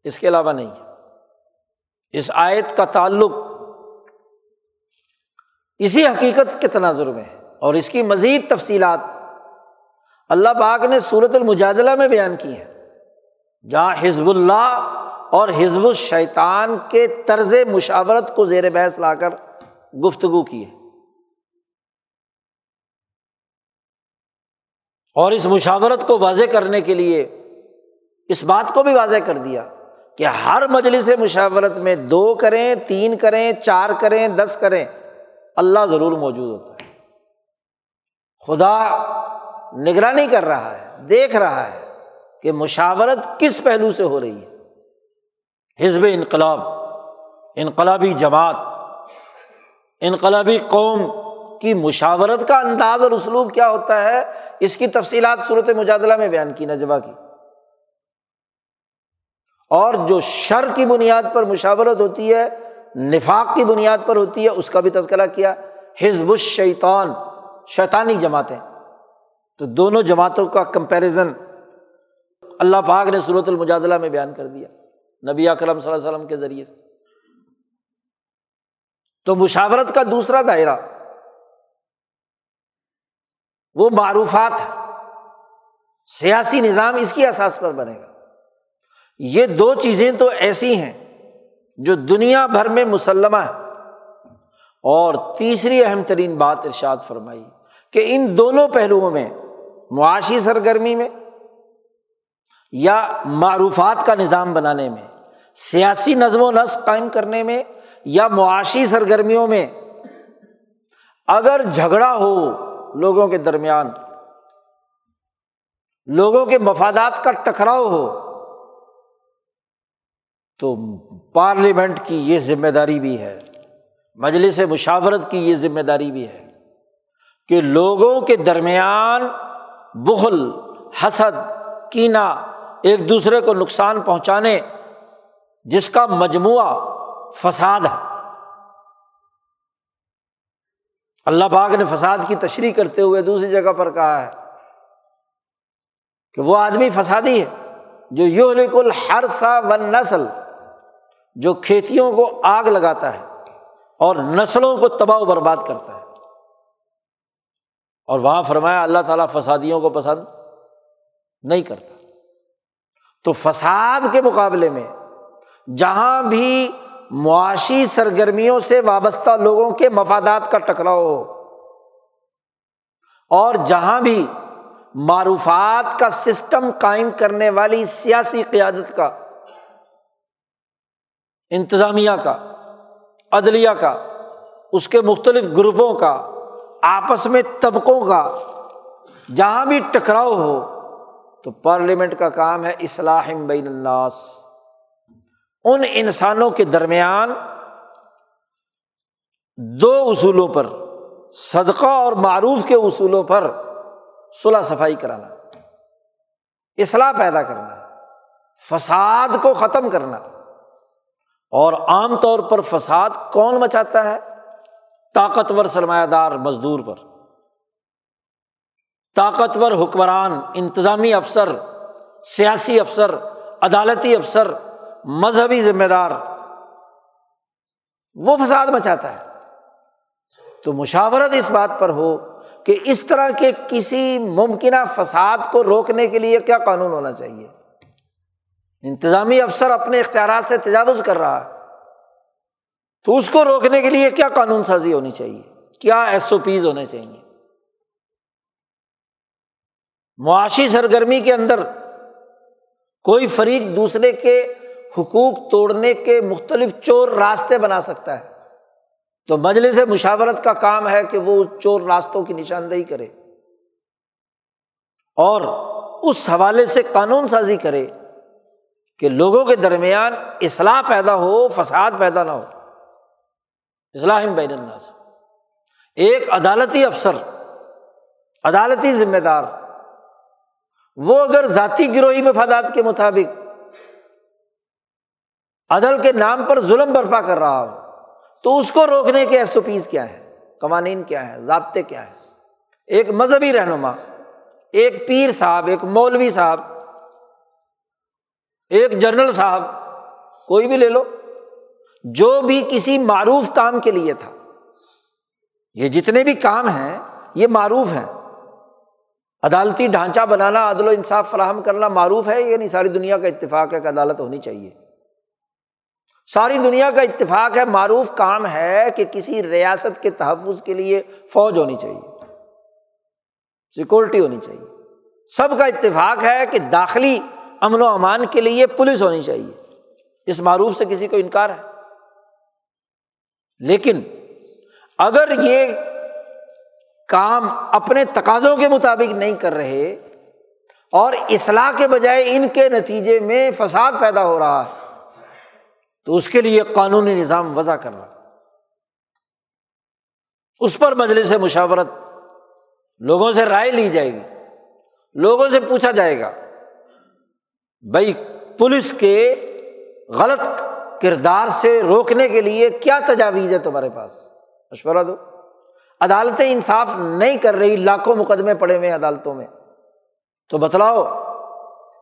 Speaker 1: اس کے علاوہ نہیں اس آیت کا تعلق اسی حقیقت کے تناظر میں ہے اور اس کی مزید تفصیلات اللہ پاک نے صورت المجادلہ میں بیان کی ہے جہاں حزب اللہ اور حزب الشیطان کے طرز مشاورت کو زیر بحث لا کر گفتگو کی ہے۔ اور اس مشاورت کو واضح کرنے کے لیے اس بات کو بھی واضح کر دیا۔ کہ ہر مجلس مشاورت میں دو کریں، تین کریں، چار کریں، دس کریں، اللہ ضرور موجود ہوتا ہے۔ خدا نگرانی کر رہا ہے، دیکھ رہا ہے کہ مشاورت کس پہلو سے ہو رہی ہے۔ حزب انقلاب، انقلابی جماعت، انقلابی قوم کی مشاورت کا انداز اور اسلوب کیا ہوتا ہے، اس کی تفصیلات صورت مجادلہ میں بیان کی نجبہ کی۔ اور جو شر کی بنیاد پر مشاورت ہوتی ہے، نفاق کی بنیاد پر ہوتی ہے، اس کا بھی تذکرہ کیا۔ حزب الشیطان، شیطانی جماعتیں۔ تو دونوں جماعتوں کا کمپیریزن اللہ پاک نے صورت المجادلہ میں بیان کر دیا، نبی اکرم صلی اللہ علیہ وسلم کے ذریعے سے۔ تو مشاورت کا دوسرا دائرہ، وہ معروفات، سیاسی نظام اس کی احساس پر بنے گا۔ یہ دو چیزیں تو ایسی ہیں جو دنیا بھر میں مسلمہ ہے اور تیسری اہم ترین بات ارشاد فرمائی کہ ان دونوں پہلوؤں میں، معاشی سرگرمی میں یا معروفات کا نظام بنانے میں، سیاسی نظم و نسق قائم کرنے میں یا معاشی سرگرمیوں میں اگر جھگڑا ہو لوگوں کے درمیان، لوگوں کے مفادات کا ٹکراؤ ہو تو پارلیمنٹ کی یہ ذمہ داری بھی ہے، مجلس مشاورت کی یہ ذمہ داری بھی ہے کہ لوگوں کے درمیان بخل، حسد کینا ایک دوسرے کو نقصان پہنچانے جس کا مجموعہ فساد ہے۔ اللہ پاک نے فساد کی تشریح کرتے ہوئے دوسری جگہ پر کہا ہے کہ وہ آدمی فسادی ہے جو یو لکل ہر سا و نسل جو کھیتیوں کو آگ لگاتا ہے اور نسلوں کو تباہ و برباد کرتا ہے۔ اور وہاں فرمایا، اللہ تعالیٰ فسادیوں کو پسند نہیں کرتا۔ تو فساد کے مقابلے میں جہاں بھی معاشی سرگرمیوں سے وابستہ لوگوں کے مفادات کا ٹکراؤ ہو اور جہاں بھی معروفات کا سسٹم قائم کرنے والی سیاسی قیادت کا انتظامیہ کا، عدلیہ کا، اس کے مختلف گروپوں کا، آپس میں طبقوں کا، جہاں بھی ٹکراؤ ہو، تو پارلیمنٹ کا کام ہے اصلاح بین الناس۔ ان انسانوں کے درمیان دو اصولوں پر، صدقہ اور معروف کے اصولوں پر صلاح صفائی کرانا، اصلاح پیدا کرنا، فساد کو ختم کرنا۔ اور عام طور پر فساد کون مچاتا ہے؟ طاقتور سرمایہ دار مزدور پر۔ طاقتور حکمران، انتظامی افسر، سیاسی افسر، عدالتی افسر، مذہبی ذمہ دار، وہ فساد مچاتا ہے۔ تو مشاورت اس بات پر ہو کہ اس طرح کے کسی ممکنہ فساد کو روکنے کے لیے کیا قانون ہونا چاہیے؟ انتظامی افسر اپنے اختیارات سے تجاوز کر رہا ہے۔ تو اس کو روکنے کے لیے کیا قانون سازی ہونی چاہیے؟ کیا ایس او پیز ہونے چاہیے؟ معاشی سرگرمی کے اندر کوئی فریق دوسرے کے حقوق توڑنے کے مختلف چور راستے بنا سکتا ہے۔ تو مجلس مشاورت کا کام ہے کہ وہ چور راستوں کی نشاندہی کرے اور اس حوالے سے قانون سازی کرے۔ کہ لوگوں کے درمیان اصلاح پیدا ہو، فساد پیدا نہ ہو۔ اصلاح بین الناس۔ ایک عدالتی افسر، عدالتی ذمہ دار، وہ اگر ذاتی گروہی مفادات کے مطابق عدل کے نام پر ظلم برپا کر رہا ہو، تو اس کو روکنے کے ایس او پیز کیا ہے؟ قوانین کیا ہے؟ ضابطے کیا ہے ایک مذہبی رہنما، ایک پیر صاحب، ایک مولوی صاحب ایک جنرل صاحب، کوئی بھی لے لو، جو بھی کسی معروف کام کے لیے تھا۔ یہ جتنے بھی کام ہیں، یہ معروف ہیں۔ عدالتی ڈھانچہ بنانا، عدل و انصاف فراہم کرنا معروف ہے یعنی ساری دنیا کا اتفاق ہے کہ عدالت ہونی چاہیے۔ ساری دنیا کا اتفاق ہے، معروف کام ہے کہ کسی ریاست کے تحفظ کے لیے فوج ہونی چاہیے۔ سیکورٹی ہونی چاہیے۔ سب کا اتفاق ہے کہ داخلی امن و امان کے لیے پولیس ہونی چاہیے۔ اس معروف سے کسی کو انکار ہے۔ لیکن اگر یہ کام اپنے تقاضوں کے مطابق نہیں کر رہے اور اصلاح کے بجائے ان کے نتیجے میں فساد پیدا ہو رہا ہے، تو اس کے لیے قانونی نظام وضع کرنا۔ اس پر مجلس مشاورت لوگوں سے رائے لی جائے گی، لوگوں سے پوچھا جائے گا۔ بھائی پولیس کے غلط کردار سے روکنے کے لیے کیا تجاویز ہے تمہارے پاس؟ مشورہ دو۔ عدالتیں انصاف نہیں کر رہی، لاکھوں مقدمے پڑے ہوئے عدالتوں میں۔ تو بتلاؤ،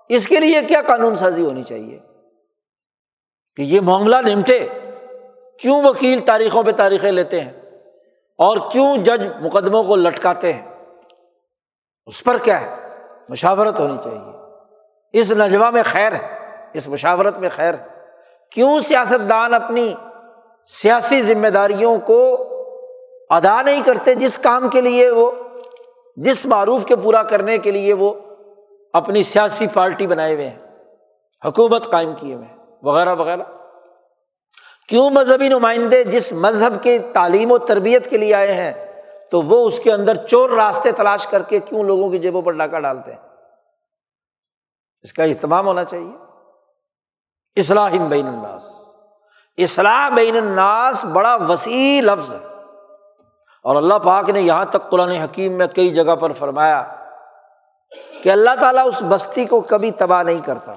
Speaker 1: اس کے لیے کیا قانون سازی ہونی چاہیے؟ کہ یہ معاملہ نمٹے، کیوں وکیل تاریخوں پہ تاریخیں لیتے ہیں اور کیوں جج مقدموں کو لٹکاتے ہیں؟ اس پر کیا ہے؟ مشاورت ہونی چاہیے۔ اس نجوا میں خیر ہے، اس مشاورت میں خیر ہے۔ کیوں سیاست دان اپنی سیاسی ذمہ داریوں کو ادا نہیں کرتے جس کام کے لیے وہ، جس معروف کے پورا کرنے کے لیے وہ اپنی سیاسی پارٹی بنائے ہوئے ہیں، حکومت قائم کیے ہوئے ہیں، وغیرہ وغیرہ۔ کیوں مذہبی نمائندے جس مذہب کی تعلیم و تربیت کے لیے آئے ہیں، تو وہ اس کے اندر چور راستے تلاش کر کے کیوں لوگوں کی جیبوں پر ڈاکہ ڈالتے ہیں؟ اس کا اہتمام ہونا چاہیے۔ اصلاح بین الناس۔ اصلاح بین الناس بڑا وسیع لفظ ہے۔ اور اللہ پاک نے یہاں تک قرآن حکیم میں کئی جگہ پر فرمایا کہ اللہ تعالیٰ اس بستی کو کبھی تباہ نہیں کرتا۔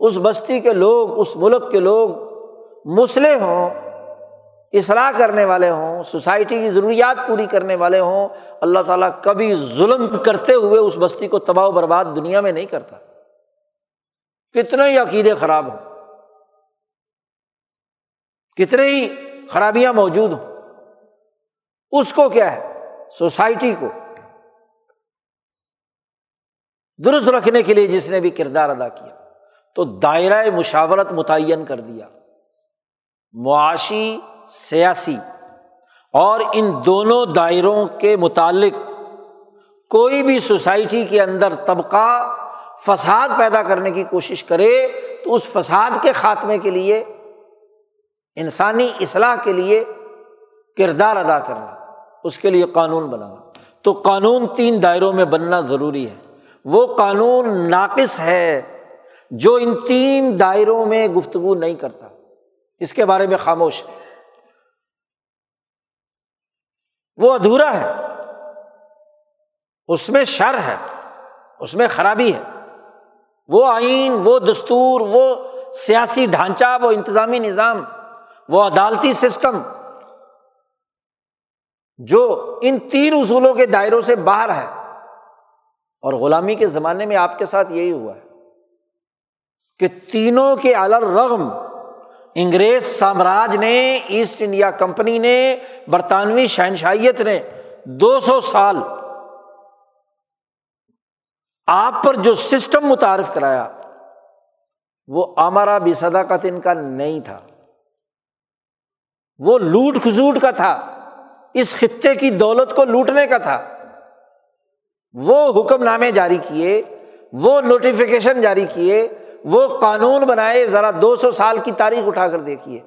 Speaker 1: اس بستی کے لوگ، اس ملک کے لوگ مسلح ہوں، اصلاح کرنے والے ہوں، سوسائٹی کی ضروریات پوری کرنے والے ہوں، اللہ تعالیٰ کبھی ظلم کرتے ہوئے اس بستی کو تباہ و برباد دنیا میں نہیں کرتا۔ کتنے ہی عقیدے خراب ہوں۔ کتنے ہی خرابیاں موجود ہوں۔ اس کو کیا ہے؟ سوسائٹی کو درست رکھنے کے لیے جس نے بھی کردار ادا کیا۔ تو دائرۂ مشاورت متعین کر دیا۔ معاشی، سیاسی اور ان دونوں دائروں کے متعلق کوئی بھی سوسائٹی کے اندر طبقہ فساد پیدا کرنے کی کوشش کرے تو اس فساد کے خاتمے کے لیے، انسانی اصلاح کے لیے کردار ادا کرنا، اس کے لیے قانون بنانا۔ تو قانون تین دائروں میں بننا ضروری ہے۔ وہ قانون ناقص ہے جو ان تین دائروں میں گفتگو نہیں کرتا۔ اس کے بارے میں خاموش۔ ہے وہ ادھورا ہے۔ اس میں شر ہے۔ اس میں خرابی ہے۔ وہ آئین، وہ دستور، وہ سیاسی ڈھانچہ، وہ انتظامی نظام، وہ عدالتی سسٹم جو ان تین اصولوں کے دائروں سے باہر ہے۔ اور غلامی کے زمانے میں آپ کے ساتھ یہی ہوا ہے کہ تینوں کے الرغم انگریز سامراج نے، ایسٹ انڈیا کمپنی نے، برطانوی شہنشائیت نے دو سو سال آپ پر جو سسٹم متعارف کرایا، وہ آمارا بھی صداقت ان کا نہیں تھا۔ وہ لوٹ کھسوٹ کا تھا۔ اس خطے کی دولت کو لوٹنے کا تھا۔ وہ حکم نامے جاری کیے، وہ نوٹیفیکیشن جاری کیے، وہ قانون بنائے، ذرا دو سو سال کی تاریخ اٹھا کر دیکھیے۔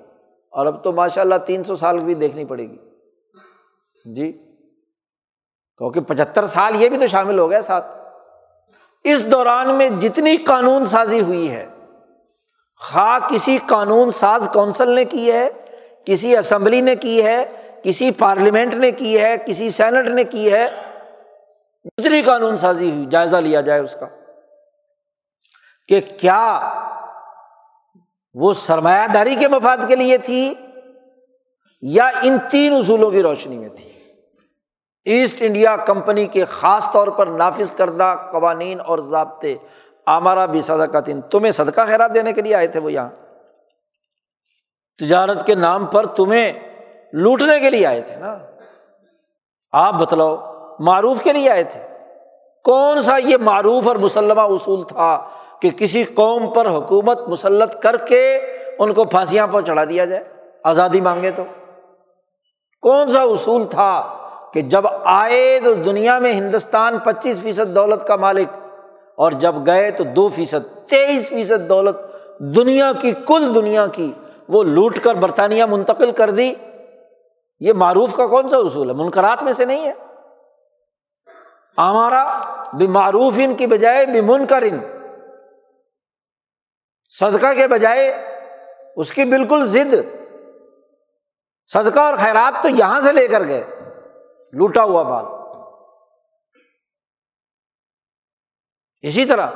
Speaker 1: اور اب تو ماشاء اللہ تین سو سال بھی دیکھنی پڑے گی۔ جی کیونکہ پچہتر سال یہ بھی تو شامل ہو گئے ساتھ۔ اس دوران میں جتنی قانون سازی ہوئی ہے، خواہ کسی قانون ساز کونسل نے کی ہے، کسی اسمبلی نے کی ہے، کسی پارلیمنٹ نے کی ہے، کسی سینٹ نے کی ہے، جتنی قانون سازی ہوئی، جائزہ لیا جائے اس کا۔ کہ کیا وہ سرمایہ داری کے مفاد کے لیے تھی یا ان تین اصولوں کی روشنی میں تھی؟ ایسٹ انڈیا کمپنی کے خاص طور پر نافذ کردہ قوانین اور ضابطے آمارا بھی صدقہ تین تمہیں صدقہ خیرات دینے کے لیے آئے تھے وہ یہاں۔ تجارت کے نام پر تمہیں لوٹنے کے لیے آئے تھے نا۔ آپ بتلاؤ، معروف کے لیے آئے تھے۔ کون سا یہ معروف اور مسلمہ اصول تھا کہ کسی قوم پر حکومت مسلط کر کے ان کو پھانسیاں پر چڑھا دیا جائے؟ آزادی مانگے تو۔ کون سا اصول تھا کہ جب آئے تو دنیا میں ہندوستان پچیس فیصد دولت کا مالک اور جب گئے تو دو فیصد، تیئیس فیصد دولت دنیا کی، کل دنیا کی۔ وہ لوٹ کر برطانیہ منتقل کر دی۔ یہ معروف کا کون سا اصول ہے؟ منقرات میں سے نہیں ہے۔ ہمارا بھی معروف ان کی بجائے بھی منکر ان صدقہ کے بجائے اس کی بالکل ضد۔ صدقہ اور خیرات تو یہاں سے لے کر گئے۔ لوٹا ہوا بال اسی طرح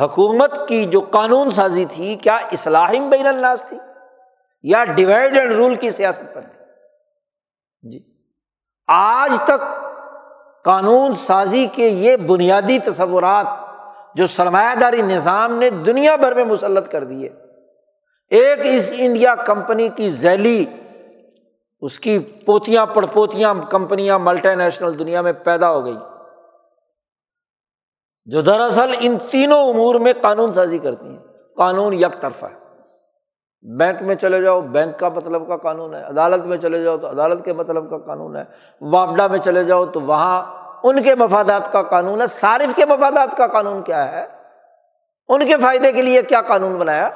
Speaker 1: حکومت کی جو قانون سازی تھی، کیا اسلحم بین الناس تھی؟ یا ڈیوائڈ اینڈ رول کی سیاست پر تھی؟ جی۔ آج تک قانون سازی کے یہ بنیادی تصورات جو سرمایہ داری نظام نے دنیا بھر میں مسلط کر دیے، ایک اس انڈیا کمپنی کی ذیلی اس کی پوتیاں پڑپوتیاں کمپنیاں ملٹی نیشنل دنیا میں پیدا ہو گئی جو دراصل ان تینوں امور میں قانون سازی کرتی ہیں۔ قانون یک طرفہ ہے۔ بینک میں چلے جاؤ، بینک کا مطلب کا قانون ہے۔ عدالت میں چلے جاؤ تو عدالت کے مطلب کا قانون ہے۔ واپڈا میں چلے جاؤ تو وہاں ان کے مفادات کا قانون ہے۔ صارف کے مفادات کا قانون کیا ہے؟ ان کے فائدے کے لیے کیا قانون بنایا؟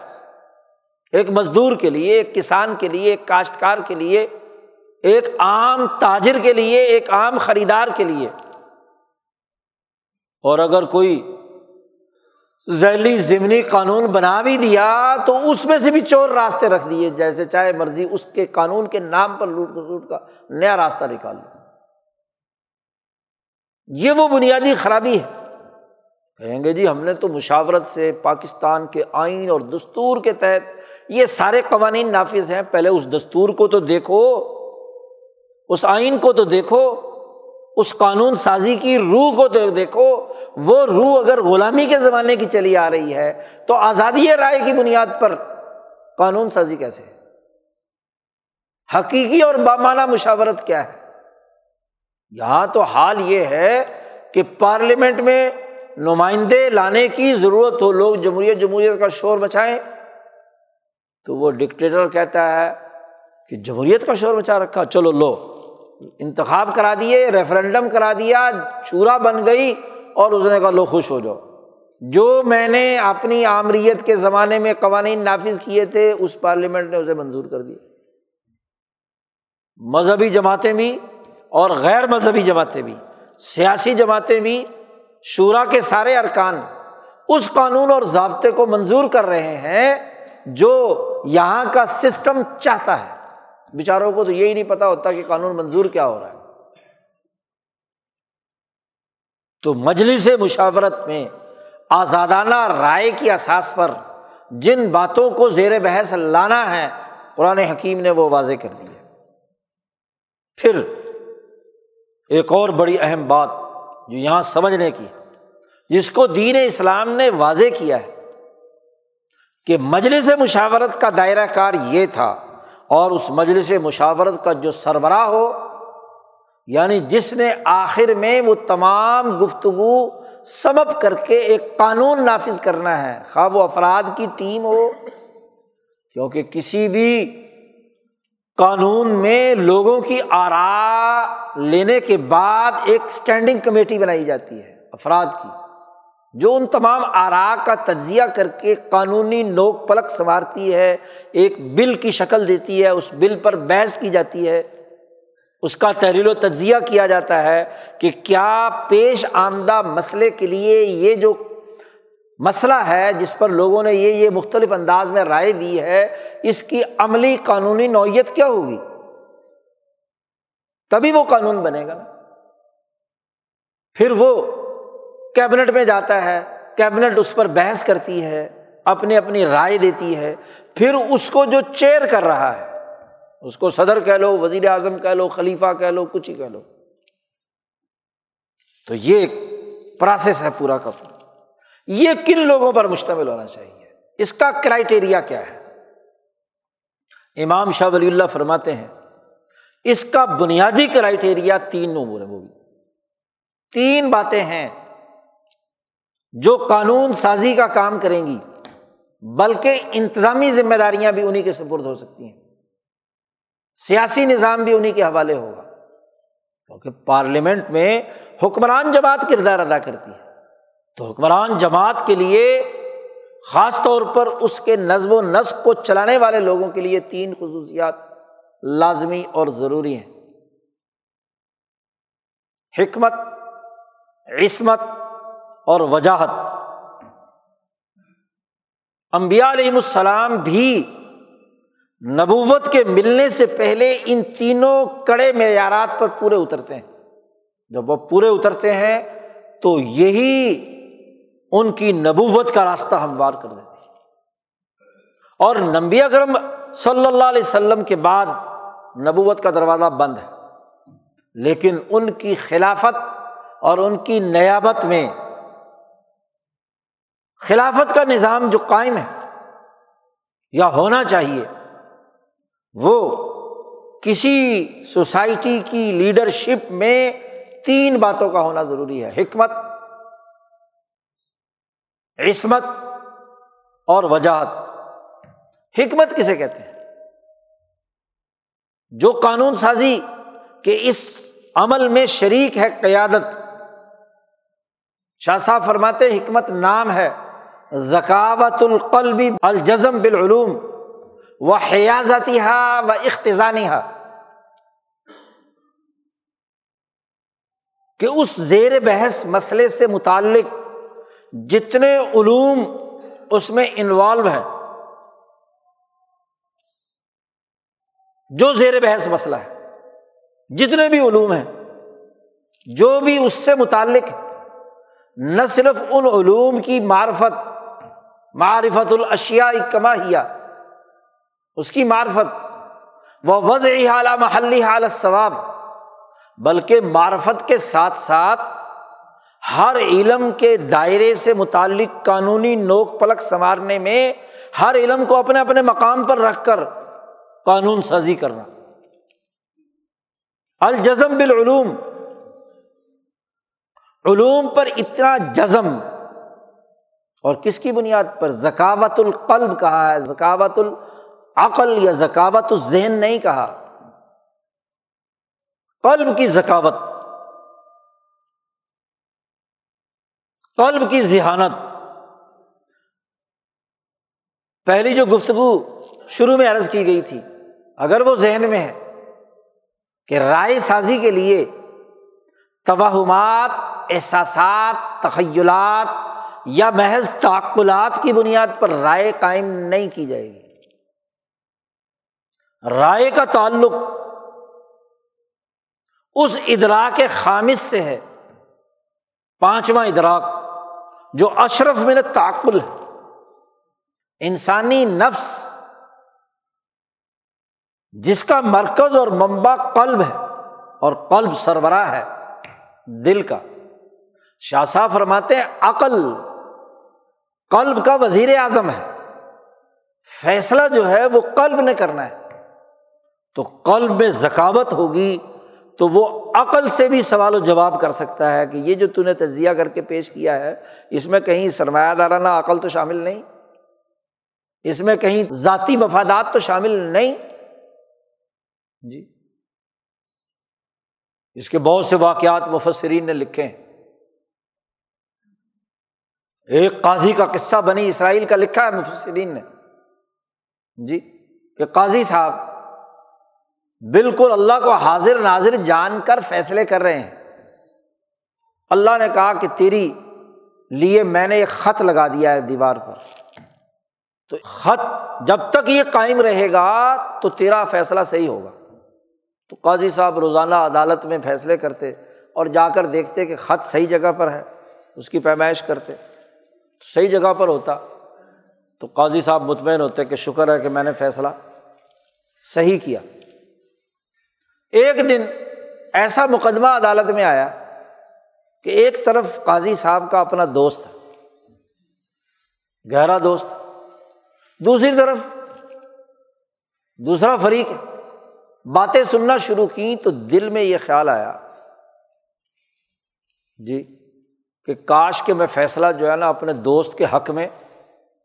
Speaker 1: ایک مزدور کے لیے، ایک کسان کے لیے، ایک کاشتکار کے لیے ایک عام تاجر کے لیے، ایک عام خریدار کے لیے۔ اور اگر کوئی ذیلی ضمنی قانون بنا بھی دیا، تو اس میں سے بھی چور راستے رکھ دیے، جیسے چاہے مرضی اس کے قانون کے نام پر لوٹ کسوٹ کا نیا راستہ نکال لو۔ یہ وہ بنیادی خرابی ہے۔ کہیں گے جی ہم نے تو مشاورت سے پاکستان کے آئین اور دستور کے تحت یہ سارے قوانین نافذ ہیں، پہلے اس دستور کو تو دیکھو۔ اس آئین کو تو دیکھو، اس قانون سازی کی روح کو تو دیکھو، وہ روح اگر غلامی کے زمانے کی چلی آ رہی ہے، تو آزادی رائے کی بنیاد پر قانون سازی کیسے حقیقی اور بامانہ مشاورت کیا ہے؟ یہاں تو حال یہ ہے کہ پارلیمنٹ میں نمائندے لانے کی ضرورت ہو، لوگ جمہوریت جمہوریت کا شور مچائیں، تو وہ ڈکٹیٹر کہتا ہے کہ جمہوریت کا شور مچا رکھا، چلو لو۔ انتخاب کرا دیے، ریفرنڈم کرا دیا، چورا بن گئی اور اس نے کہا لو خوش ہو جاؤ۔ جو میں نے اپنی آمریت کے زمانے میں قوانین نافذ کیے تھے، اس پارلیمنٹ نے اسے منظور کر دیا۔ مذہبی جماعتیں بھی اور غیر مذہبی جماعتیں بھی، سیاسی جماعتیں بھی شورا کے سارے ارکان اس قانون اور ضابطے کو منظور کر رہے ہیں جو یہاں کا سسٹم چاہتا ہے۔ بیچاروں کو تو یہی نہیں پتا ہوتا کہ قانون منظور کیا ہو رہا ہے۔ تو مجلس مشاورت میں آزادانہ رائے کی اساس پر جن باتوں کو زیر بحث لانا ہے، قرآن حکیم نے وہ واضح کر دی پھر ایک اور بڑی اہم بات جو یہاں سمجھنے کی جس کو دین اسلام نے واضح کیا ہے کہ مجلس مشاورت کا دائرہ کار یہ تھا اور اس مجلس مشاورت کا جو سربراہ ہو یعنی جس نے آخر میں وہ تمام گفتگو سبب کر کے ایک قانون نافذ کرنا ہے۔ خواب و افراد کی ٹیم ہو، کیونکہ کسی بھی قانون میں لوگوں کی آرا لینے کے بعد ایک اسٹینڈنگ کمیٹی بنائی جاتی ہے، افراد کی۔ جو ان تمام آرا کا تجزیہ کر کے قانونی نوک پلک سنوارتی ہے، ایک بل کی شکل دیتی ہے، اس بل پر بحث کی جاتی ہے۔ اس کا تحریل و تجزیہ کیا جاتا ہے کہ کیا پیش آمدہ مسئلے کے لیے یہ جو مسئلہ ہے، جس پر لوگوں نے یہ یہ مختلف انداز میں رائے دی ہے، اس کی عملی قانونی نوعیت کیا ہوگی؟ تبھی وہ قانون بنے گا نا۔ پھر وہ کیبنٹ میں جاتا ہے، کیبنٹ اس پر بحث کرتی ہے، اپنی اپنی رائے دیتی ہے، پھر اس کو جو چیئر کر رہا ہے، اس کو صدر کہہ لو، وزیر اعظم کہہ لو، خلیفہ کہہ لو، کچھ ہی کہہ لو۔ تو یہ ایک پروسیس ہے پورا کا پورا۔ یہ کن لوگوں پر مشتمل ہونا چاہیے؟ اس کا کرائٹیریا کیا ہے؟ امام شاہ ولی اللہ فرماتے ہیں، اس کا بنیادی کرائٹیریا تین نمبر ہے وہ بھی تین باتیں ہیں۔ جو قانون سازی کا کام کریں گی، بلکہ انتظامی ذمہ داریاں بھی انہیں کے سپرد ہو سکتی ہیں۔ سیاسی نظام بھی انہیں کے حوالے ہوگا، کیونکہ پارلیمنٹ میں حکمران جماعت کردار ادا کرتی ہے۔ تو حکمران جماعت کے لیے خاص طور پر اس کے نظم و نسق کو چلانے والے لوگوں کے لیے تین خصوصیات لازمی اور ضروری ہیں۔ حکمت، عصمت اور وجاہت۔ امبیا علیہم السلام بھی نبوت کے ملنے سے پہلے ان تینوں کڑے معیارات پر پورے اترتے ہیں۔ جب وہ پورے اترتے ہیں تو یہی ان کی نبوت کا راستہ ہموار کر دیتی اور نمبی اکرم صلی اللہ علیہ وسلم کے بعد نبوت کا دروازہ بند ہے۔ لیکن ان کی خلافت اور ان کی نیابت میں خلافت کا نظام جو قائم ہے یا ہونا چاہیے، وہ کسی سوسائٹی کی لیڈرشپ میں تین باتوں کا ہونا ضروری ہے، حکمت، عصمت اور وجاہت۔ حکمت کسے کہتے ہیں؟ جو قانون سازی کے اس عمل میں شریک ہے قیادت۔ شاہ صاحب فرماتے حکمت نام ہے۔ ذکاوت القلبی الجزم بالعلوم و حیازتی ہا و اختانی ہا کہ اس زیر بحث مسئلے سے متعلق جتنے علوم اس میں انوالو ہے جو زیر بحث مسئلہ ہے، جتنے بھی علوم ہیں، جو بھی اس سے متعلق، نہ صرف ان علوم کی معرفت معرفت الاشیا کما ہیا اس کی معرفت، وہ وضع اعلیٰ محلی حالت ثواب بلکہ معرفت کے ساتھ ساتھ ہر علم کے دائرے سے متعلق قانونی نوک پلک سنوارنے میں ہر علم کو اپنے اپنے مقام پر رکھ کر قانون سازی کرنا۔ الجزم بالعلوم، علوم پر اتنا جزم اور کس کی بنیاد پر؟ ذکاوت القلب کہا ہے، ذکاوت العقل یا ذکاوت الذہن نہیں کہا۔ قلب کی ذکاوت، قلب کی ذہانت۔ پہلی جو گفتگو شروع میں عرض کی گئی تھی، اگر وہ ذہن میں ہے کہ رائے سازی کے لیے توہمات، احساسات، تخیلات یا محض تعقلات کی بنیاد پر رائے قائم نہیں کی جائے گی۔ رائے کا تعلق اس ادراک خامص سے ہے، پانچواں ادراک جو اشرف میں نے تعقل ہے۔ انسانی نفس جس کا مرکز اور ممبا قلب ہے اور قلب سربراہ ہے دل کا۔ شاہ صاحب فرماتے ہیں، عقل قلب کا وزیر اعظم ہے۔ فیصلہ جو ہے وہ قلب نے کرنا ہے۔ تو قلب میں ذکاوت ہوگی تو وہ عقل سے بھی سوال و جواب کر سکتا ہے کہ یہ جو نے تجزیہ کر کے پیش کیا ہے، اس میں کہیں سرمایہ دارانہ عقل تو شامل نہیں۔ اس میں کہیں ذاتی مفادات تو شامل نہیں۔ جی۔ اس کے بہت سے واقعات مفسرین نے لکھے ہیں۔ ایک قاضی کا قصہ بنی اسرائیل کا لکھا ہے مفسرین نے۔ جی کہ قاضی صاحب بالکل اللہ کو حاضر ناظر جان کر فیصلے کر رہے ہیں۔ اللہ نے کہا کہ تیری لیے میں نے ایک خط لگا دیا ہے دیوار پر۔ تو خط جب تک یہ قائم رہے گا تو تیرا فیصلہ صحیح ہوگا۔ تو قاضی صاحب روزانہ عدالت میں فیصلے کرتے اور جا کر دیکھتے کہ خط صحیح جگہ پر ہے، اس کی پیمائش کرتے۔ صحیح جگہ پر ہوتا۔ تو قاضی صاحب مطمئن ہوتے کہ شکر ہے کہ میں نے فیصلہ صحیح کیا۔ ایک دن ایسا مقدمہ عدالت میں آیا کہ ایک طرف قاضی صاحب کا اپنا دوست ہے گہرا دوست دوسری طرف دوسرا فریق باتیں سننا شروع کی تو دل میں یہ خیال آیا جی کہ کاش کے میں فیصلہ جو ہے نا اپنے دوست کے حق میں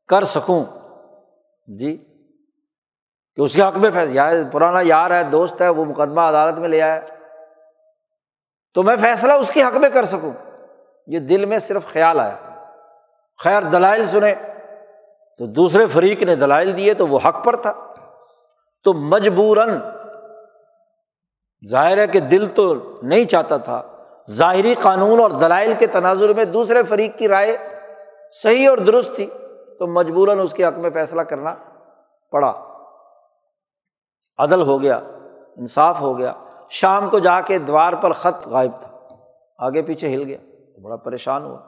Speaker 1: کر سکوں۔ جی۔ کہ اس کے حق میں فیصلہ پرانا یار ہے، دوست ہے، وہ مقدمہ عدالت میں لے آیا۔ تو میں فیصلہ اس کے حق میں کر سکوں۔ یہ دل میں صرف خیال آیا۔ خیر، دلائل سنے تو دوسرے فریق نے دلائل دیے تو وہ حق پر تھا۔ تو مجبوراً ظاہر ہے کہ دل تو نہیں چاہتا تھا۔ ظاہری قانون اور دلائل کے تناظر میں دوسرے فریق کی رائے صحیح اور درست تھی، تو مجبوراً اس کے حق میں فیصلہ کرنا پڑا۔ عدل ہو گیا، انصاف ہو گیا، شام کو جا کے دوار پر خط غائب تھا۔ آگے پیچھے ہل گیا بڑا پریشان ہوا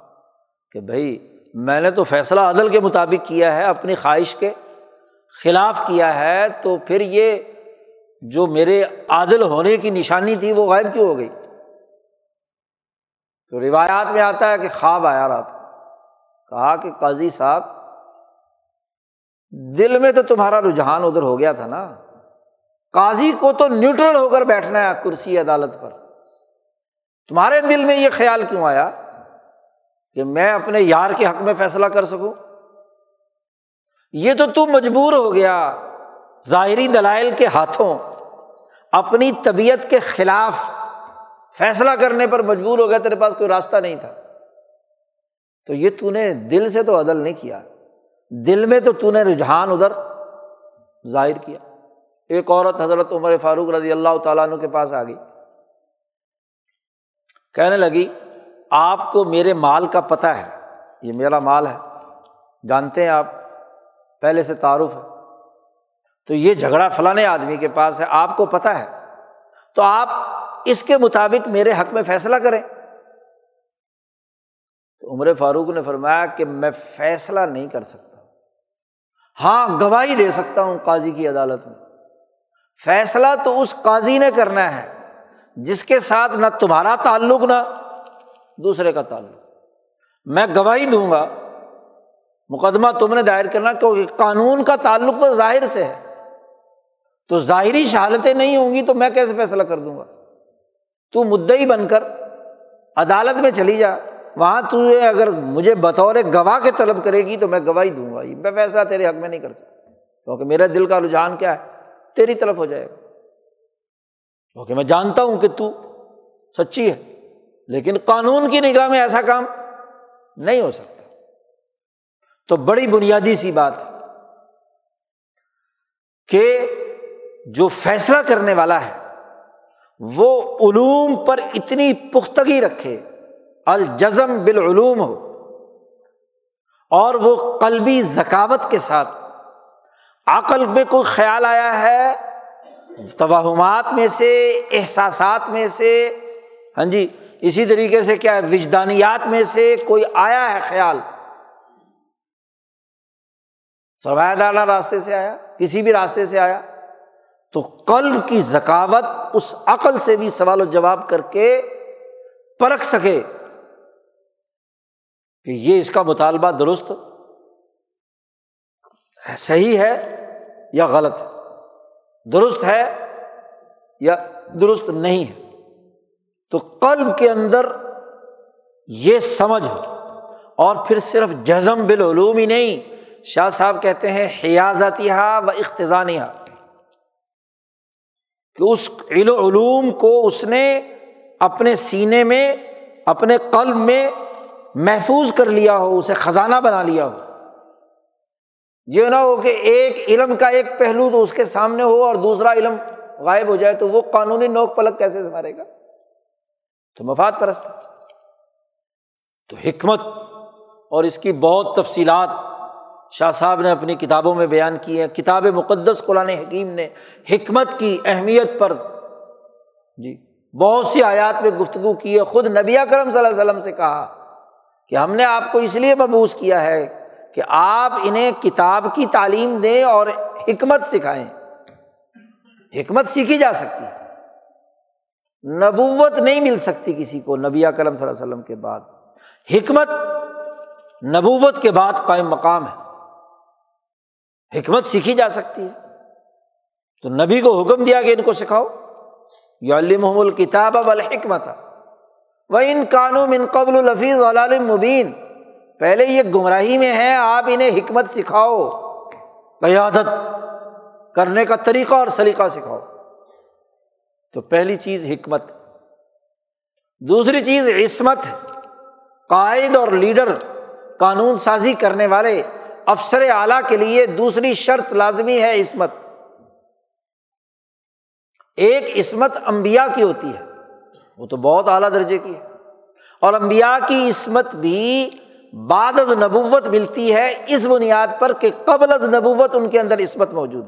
Speaker 1: کہ بھائی، میں نے تو فیصلہ عدل کے مطابق کیا ہے، اپنی خواہش کے خلاف کیا ہے، تو پھر یہ جو میرے عادل ہونے کی نشانی تھی، وہ غائب کیوں ہو گئی؟ تو روایات میں آتا ہے کہ خواب آیا رہا کہا کہ قاضی صاحب، دل میں تو تمہارا رجحان ادھر ہو گیا تھا نا۔ قاضی کو تو نیوٹرل ہو کر بیٹھنا ہے کرسی عدالت پر۔ تمہارے دل میں یہ خیال کیوں آیا کہ میں اپنے یار کے حق میں فیصلہ کر سکوں؟ یہ تو تو مجبور ہو گیا ظاہری دلائل کے ہاتھوں اپنی طبیعت کے خلاف فیصلہ کرنے پر مجبور ہو گیا تیرے پاس کوئی راستہ نہیں تھا۔ تو یہ تو نے دل سے تو عدل نہیں کیا، دل میں تو تو نے رجحان ادھر ظاہر کیا۔ ایک عورت حضرت عمر فاروق رضی اللہ تعالیٰ عنہ کے پاس آ گئی۔ کہنے لگی، آپ کو میرے مال کا پتہ ہے، یہ میرا مال ہے، جانتے ہیں آپ، پہلے سے تعارف ہے۔ تو یہ جھگڑا فلاں آدمی کے پاس ہے، آپ کو پتہ ہے۔ تو آپ اس کے مطابق میرے حق میں فیصلہ کریں۔ تو عمر فاروق نے فرمایا کہ میں فیصلہ نہیں کر سکتا۔ ہاں گواہی دے سکتا ہوں قاضی کی عدالت میں۔ فیصلہ تو اس قاضی نے کرنا ہے، جس کے ساتھ نہ تمہارا تعلق، نہ دوسرے کا تعلق۔ میں گواہی دوں گا۔ مقدمہ تم نے دائر کرنا کیونکہ قانون کا تعلق تو ظاہر سے ہے۔ تو ظاہری شہادتیں نہیں ہوں گی تو میں کیسے فیصلہ کر دوں گا؟ تو مدعی بن کر عدالت میں چلی جا۔ وہاں تو اگر مجھے بطور گواہ کے طلب کرے گی تو میں گواہی دوں گا۔ میں فیصلہ تیرے حق میں نہیں کر سکتا۔ کیونکہ میرا دل کا رجحان کیا ہے؟ تیری طرف ہو جائے گا۔ کیونکہ میں جانتا ہوں کہ تو سچی ہے، لیکن قانون کی نگاہ میں ایسا کام نہیں ہو سکتا۔ تو بڑی بنیادی سی بات ہے کہ جو فیصلہ کرنے والا ہے وہ علوم پر اتنی پختگی رکھے، الجزم بالعلوم ہو۔ اور وہ قلبی ذکاوت کے ساتھ، عقل میں کوئی خیال آیا ہے؟ توہمات میں سے، احساسات میں سے۔ ہاں جی اسی طریقے سے کیا وجدانیات میں سے کوئی آیا ہے خیال؟ سرمایہ دارہ راستے سے آیا، کسی بھی راستے سے آیا۔ تو قلب کی ذکاوت اس عقل سے بھی سوال و جواب کر کے پرکھ سکے کہ یہ اس کا مطالبہ درست صحیح ہے یا غلط ہے؟ درست ہے یا درست نہیں ہے؟ تو قلب کے اندر یہ سمجھ ہو، اور پھر صرف جزم بالعلوم ہی نہیں، شاہ صاحب کہتے ہیں حیازتیہ و اختزانیہ کہ اس علوم کو اس نے اپنے سینے میں، اپنے قلب میں محفوظ کر لیا ہو، اسے خزانہ بنا لیا ہو۔ یہ نہ ہو کہ ایک علم کا ایک پہلو تو اس کے سامنے ہو اور دوسرا علم غائب ہو جائے تو وہ قانونی نوک پلک کیسے سے مارے گا؟ تو مفاد پرست۔ تو حکمت اور اس کی بہت تفصیلات شاہ صاحب نے اپنی کتابوں میں بیان کی ہے، کتاب مقدس قرآن حکیم نے حکمت کی اہمیت پر۔ جی بہت سی آیات میں گفتگو کی ہے، خود نبی کرم صلی اللہ علیہ وسلم سے کہا کہ ہم نے آپ کو اس لیے مبوس کیا ہے کہ آپ انہیں کتاب کی تعلیم دیں اور حکمت سکھائیں۔ حکمت سیکھی جا سکتی۔ ہے نبوت نہیں مل سکتی کسی کو نبی کرم صلی اللہ علیہ وسلم کے بعد۔ حکمت نبوت کے بعد قائم مقام ہے۔ حکمت سیکھی جا سکتی ہے۔ تو نبی کو حکم دیا کہ ان کو سکھاؤ۔ محمول کتاب الحکمت و ان قانون ان قبل الفیظ مبین۔ پہلے یہ گمراہی میں ہے آپ انہیں حکمت سکھاؤ۔ قیادت کرنے کا طریقہ اور سلیقہ سکھاؤ۔ تو پہلی چیز حکمت۔ دوسری چیز عصمت۔ قائد اور لیڈر قانون سازی کرنے والے۔ افسر اعلیٰ کے لیے دوسری شرط لازمی ہے عصمت۔ ایک عصمت امبیا کی ہوتی ہے، وہ تو بہت اعلیٰ درجے کی ہے۔ اور امبیا کی عصمت بھی بعد از نبوت ملتی ہے، اس بنیاد پر کہ قبل از نبوت ان کے اندر عصمت موجود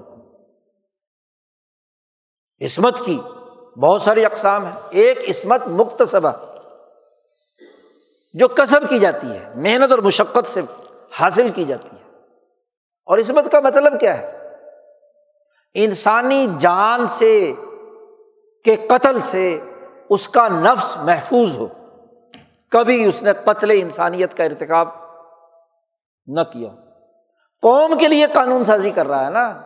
Speaker 1: عصمت کی بہت ساری اقسام ہے ایک عصمت مختصبہ جو کسب کی جاتی ہے، محنت اور مشقت سے حاصل کی جاتی ہے۔ اور عصمت کا مطلب کیا ہے؟ انسانی جان سے کے قتل سے اس کا نفس محفوظ ہو۔ کبھی اس نے قتل انسانیت کا ارتکاب نہ کیا۔ قوم کے لیے قانون سازی کر رہا ہے نا۔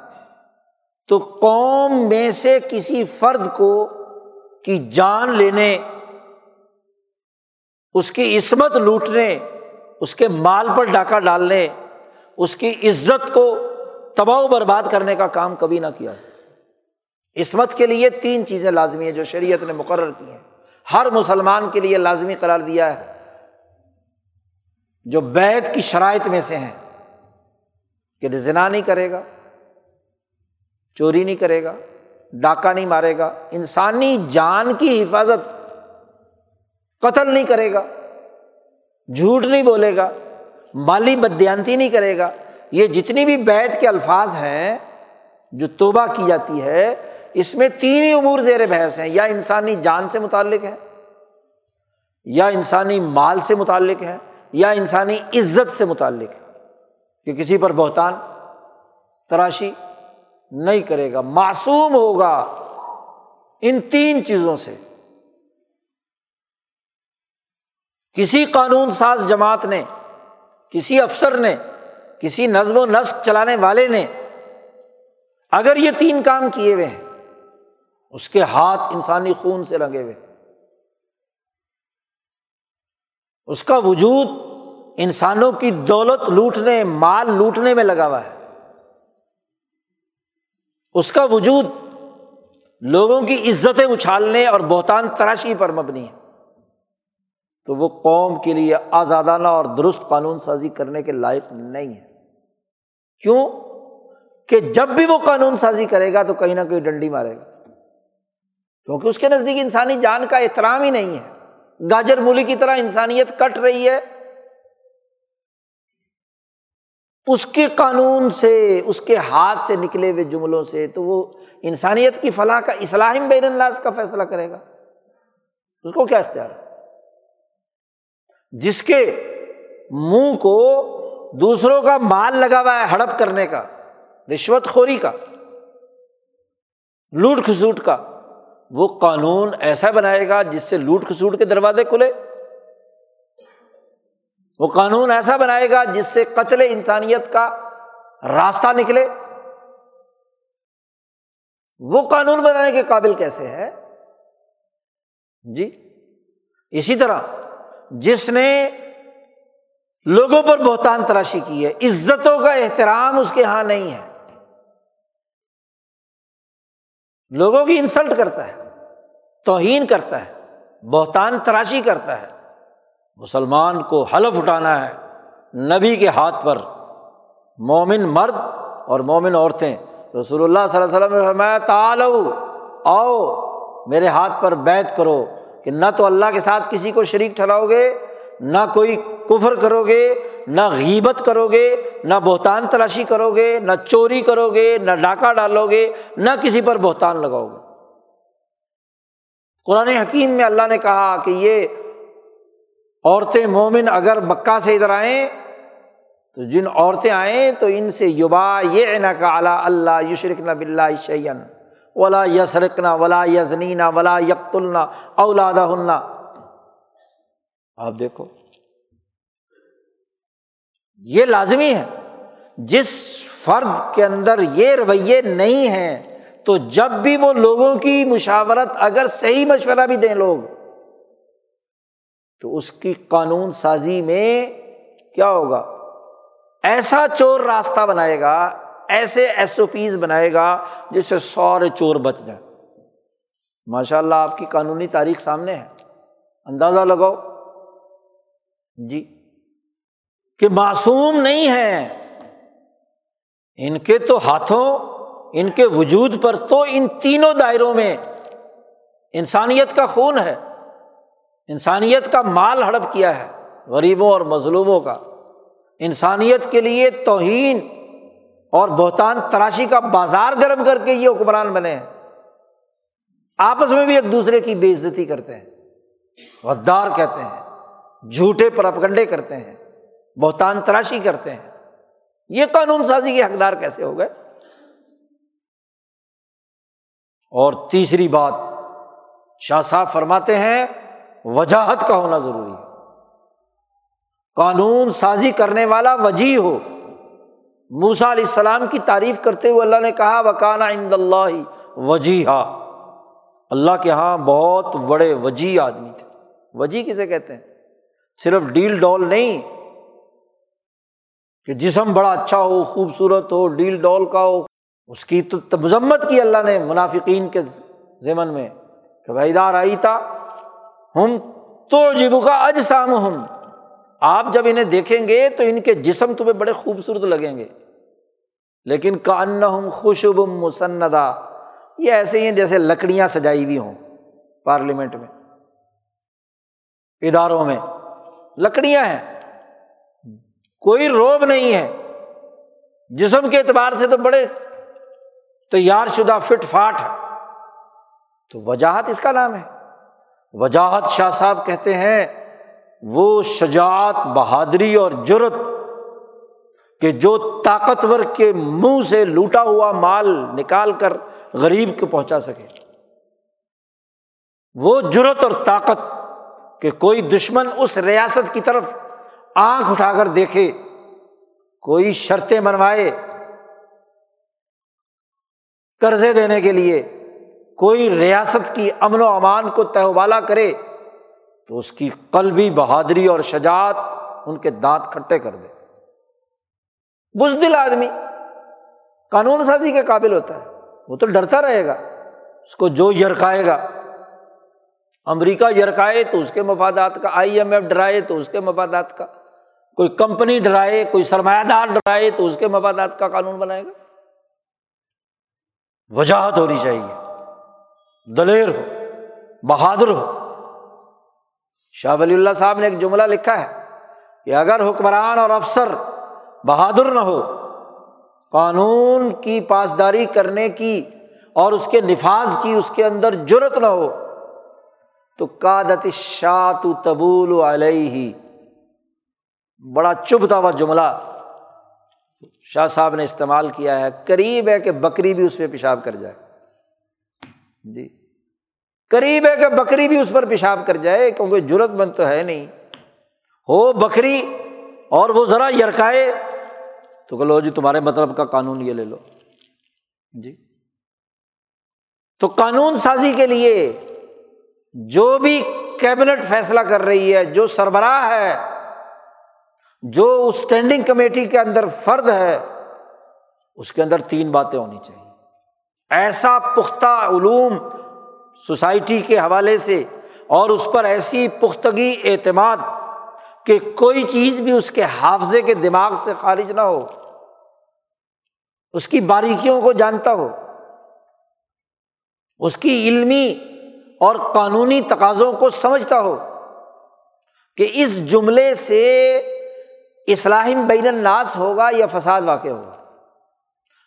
Speaker 1: تو قوم میں سے کسی فرد کو کی جان لینے، اس کی عصمت لوٹنے، اس کے مال پر ڈاکہ ڈالنے اس کی عزت کو تباہ و برباد کرنے کا کام کبھی نہ کیا۔ عصمت کے لیے تین چیزیں لازمی ہیں جو شریعت نے مقرر کی ہیں۔ ہر مسلمان کے لیے لازمی قرار دیا ہے۔ جو بیت کی شرائط میں سے ہیں۔ کہ زنا نہیں کرے گا، چوری نہیں کرے گا، ڈاکہ نہیں مارے گا، انسانی جان کی حفاظت قتل نہیں کرے گا، جھوٹ نہیں بولے گا۔ مالی بدیانتی نہیں کرے گا۔ یہ جتنی بھی بیت کے الفاظ ہیں جو توبہ کی جاتی ہے، اس میں تین ہی امور زیر بحث ہیں۔ یا انسانی جان سے متعلق ہے یا انسانی مال سے متعلق ہے یا انسانی عزت سے متعلق ہے کہ کسی پر بہتان، تراشی نہیں کرے گا۔ معصوم ہوگا ان تین چیزوں سے۔ کسی قانون ساز جماعت نے کسی افسر نے، کسی نظم و نسق چلانے والے نے اگر یہ تین کام کیے ہوئے ہیں، اس کے ہاتھ انسانی خون سے لگے ہوئے اس کا وجود انسانوں کی دولت لوٹنے، مال لوٹنے میں لگا ہوا ہے۔ اس کا وجود لوگوں کی عزتیں اچھالنے اور بہتان تراشی پر مبنی ہے۔ تو وہ قوم کے لیے آزادانہ اور درست قانون سازی کرنے کے لائق نہیں ہے۔ کیوں؟ کہ جب بھی وہ قانون سازی کرے گا تو کہیں نہ کہیں ڈنڈی مارے گا۔ کیونکہ اس کے نزدیک انسانی جان کا احترام ہی نہیں ہے۔ گاجر مولی کی طرح انسانیت کٹ رہی ہے۔ اس کے قانون سے، اس کے ہاتھ سے نکلے ہوئے جملوں سے تو وہ انسانیت کی فلاح کا اسلام بین اللہ کا فیصلہ کرے گا۔ اس کو کیا اختیار ہے؟ جس کے منہ کو دوسروں کا مال لگا ہوا ہے ہڑپ کرنے کا، رشوت خوری کا، لوٹ کھسوٹ کا، وہ قانون ایسا بنائے گا جس سے لوٹ کھسوٹ کے دروازے کھلے۔ وہ قانون ایسا بنائے گا جس سے قتل انسانیت کا راستہ نکلے۔ وہ قانون بنانے کے قابل کیسے ہے؟ جی اسی طرح جس نے لوگوں پر بہتان تراشی کی ہے، عزتوں کا احترام اس کے یہاں نہیں ہے۔ لوگوں کی انسلٹ کرتا ہے، توہین کرتا ہے، بہتان تراشی کرتا ہے۔ مسلمان کو حلف اٹھانا ہے، نبی کے ہاتھ پر۔ مومن مرد اور مومن عورتیں۔ رسول اللہ صلی اللہ علیہ وسلم میں تالو آؤ، میرے ہاتھ پر بیت کرو۔ کہ نہ تو اللہ کے ساتھ کسی کو شریک ٹھہراؤ گے، نہ کوئی کفر کرو گے، نہ غیبت کرو گے، نہ بہتان تلاشی کرو گے، نہ چوری کرو گے، نہ ڈاکہ ڈالو گے، نہ کسی پر بہتان لگاؤ گے۔ قرآن حکیم میں اللہ نے کہا کہ یہ عورتیں مومن اگر مکہ سے ادھر آئیں، تو جن عورتیں آئیں تو ان سے یوبا یہ نہ کا اعلیٰ اللہ یشرک نہ بلّہ شعین ولا یسرکنا ولا یزنینا، ولا یکت النا اولاد آپ دیکھو، یہ لازمی ہے۔ جس فرد کے اندر یہ رویے نہیں ہیں، تو جب بھی وہ لوگوں کی مشاورت اگر صحیح مشورہ بھی دیں لوگ، تو اس کی قانون سازی میں کیا ہوگا؟ ایسا چور راستہ بنائے گا ایسے ایس او پیز بنائے گا جس سے سارے چور بچ جائیں۔ ماشاء اللہ آپ کی قانونی تاریخ سامنے ہے۔ اندازہ لگاؤ۔ جی۔ کہ معصوم نہیں ہے ان کے تو ہاتھوں، ان کے وجود پر تو ان تینوں دائروں میں انسانیت کا خون ہے۔ انسانیت کا مال ہڑپ کیا ہے۔ غریبوں اور مظلوموں کا۔ انسانیت کے لیے توہین اور بہتان تراشی کا بازار گرم کر کے یہ حکمران بنے ہیں۔ آپس میں بھی ایک دوسرے کی بے عزتی کرتے ہیں۔ غدار کہتے ہیں۔ جھوٹے پرپگنڈے کرتے ہیں۔ بہتان تراشی کرتے ہیں۔ یہ قانون سازی کے حقدار کیسے ہو گئے؟ اور تیسری بات، شاہ صاحب فرماتے ہیں، وجاہت کا ہونا ضروری ہے۔ قانون سازی کرنے والا وجی ہو۔ موسا علیہ السلام کی تعریف کرتے ہوئے اللہ نے کہا وکانا عند اللہ وجی ہا اللہ کے یہاں بہت بڑے وجی آدمی تھے۔ وجی کسے کہتے ہیں؟ صرف ڈیل ڈول نہیں، کہ جسم بڑا اچھا ہو، خوبصورت ہو، ڈیل ڈول کا ہو۔ اس کی تو مذمت کی اللہ نے منافقین کے ذمن میں، کہ بھائی دار آئی تھا ہم تو جیبو کا اج سام ہم آپ جب انہیں دیکھیں گے تو ان کے جسم تمہیں بڑے خوبصورت لگیں گے۔ لیکن کا ان خوشب مسندا یہ ایسے ہی جیسے لکڑیاں سجائی ہوئی ہوں پارلیمنٹ میں، اداروں میں۔ لکڑیاں ہیں، کوئی روب نہیں ہے۔ جسم کے اعتبار سے تو بڑے تیار شدہ، فٹ فاٹ۔ ہے تو وجاہت اس کا نام ہے۔ وجاہت شاہ صاحب کہتے ہیں وہ شجاعت، بہادری اور جرت کہ جو طاقتور کے منہ سے لوٹا ہوا مال نکال کر غریب کو پہنچا سکے۔ وہ جرت اور طاقت کہ کوئی دشمن اس ریاست کی طرف آنکھ اٹھا کر دیکھے، کوئی شرطیں منوائے قرضے دینے کے لیے، کوئی ریاست کی امن و امان کو تہوالا کرے۔ تو اس کی قلبی بہادری اور شجاعت ان کے دانت کھٹے کر دے۔ بزدل آدمی، قانون سازی کے قابل ہوتا ہے۔ وہ تو ڈرتا رہے گا، اس کو جو یرکائے گا۔ امریکہ یرکائے تو اس کے مفادات کا، آئی ایم ایف ڈرائے تو اس کے مفادات کا۔ کوئی کمپنی ڈرائے، کوئی سرمایہ دار ڈرائے تو اس کے مفادات کا قانون بنائے گا۔ وجاہت ہونی چاہیے۔ دلیر ہو، بہادر ہو۔ شاہ ولی اللہ صاحب نے ایک جملہ لکھا ہے کہ اگر حکمران اور افسر بہادر نہ ہو، قانون کی پاسداری کرنے کی اور اس کے نفاذ کی اس کے اندر جرت نہ ہو، تو کادت شاط تبول علیہ۔ ہی بڑا چبھتا ہوا جملہ شاہ صاحب نے استعمال کیا ہے، قریب ہے کہ بکری بھی اس پہ پیشاب کر جائے۔ جی۔ قریب ہے کہ بکری بھی اس پر پیشاب کر جائے، کیونکہ جرت مند تو ہے نہیں۔ ہو بکری اور وہ ذرا یرکائے، تو کہ لو جی تمہارے مطلب کا قانون یہ لے لو۔ جی۔ تو قانون سازی کے لیے جو بھی کیبنٹ فیصلہ کر رہی ہے، جو سربراہ ہے، جو اسٹینڈنگ کمیٹی کے اندر فرد ہے، اس کے اندر تین باتیں ہونی چاہیے۔ ایسا پختہ علوم سوسائٹی کے حوالے سے اور اس پر ایسی پختگی اعتماد کہ کوئی چیز بھی اس کے حافظے کے دماغ سے خارج نہ ہو، اس کی باریکیوں کو جانتا ہو، اس کی علمی اور قانونی تقاضوں کو سمجھتا ہو کہ اس جملے سے اصلاحم بین الناس ہوگا یا فساد واقع ہوگا۔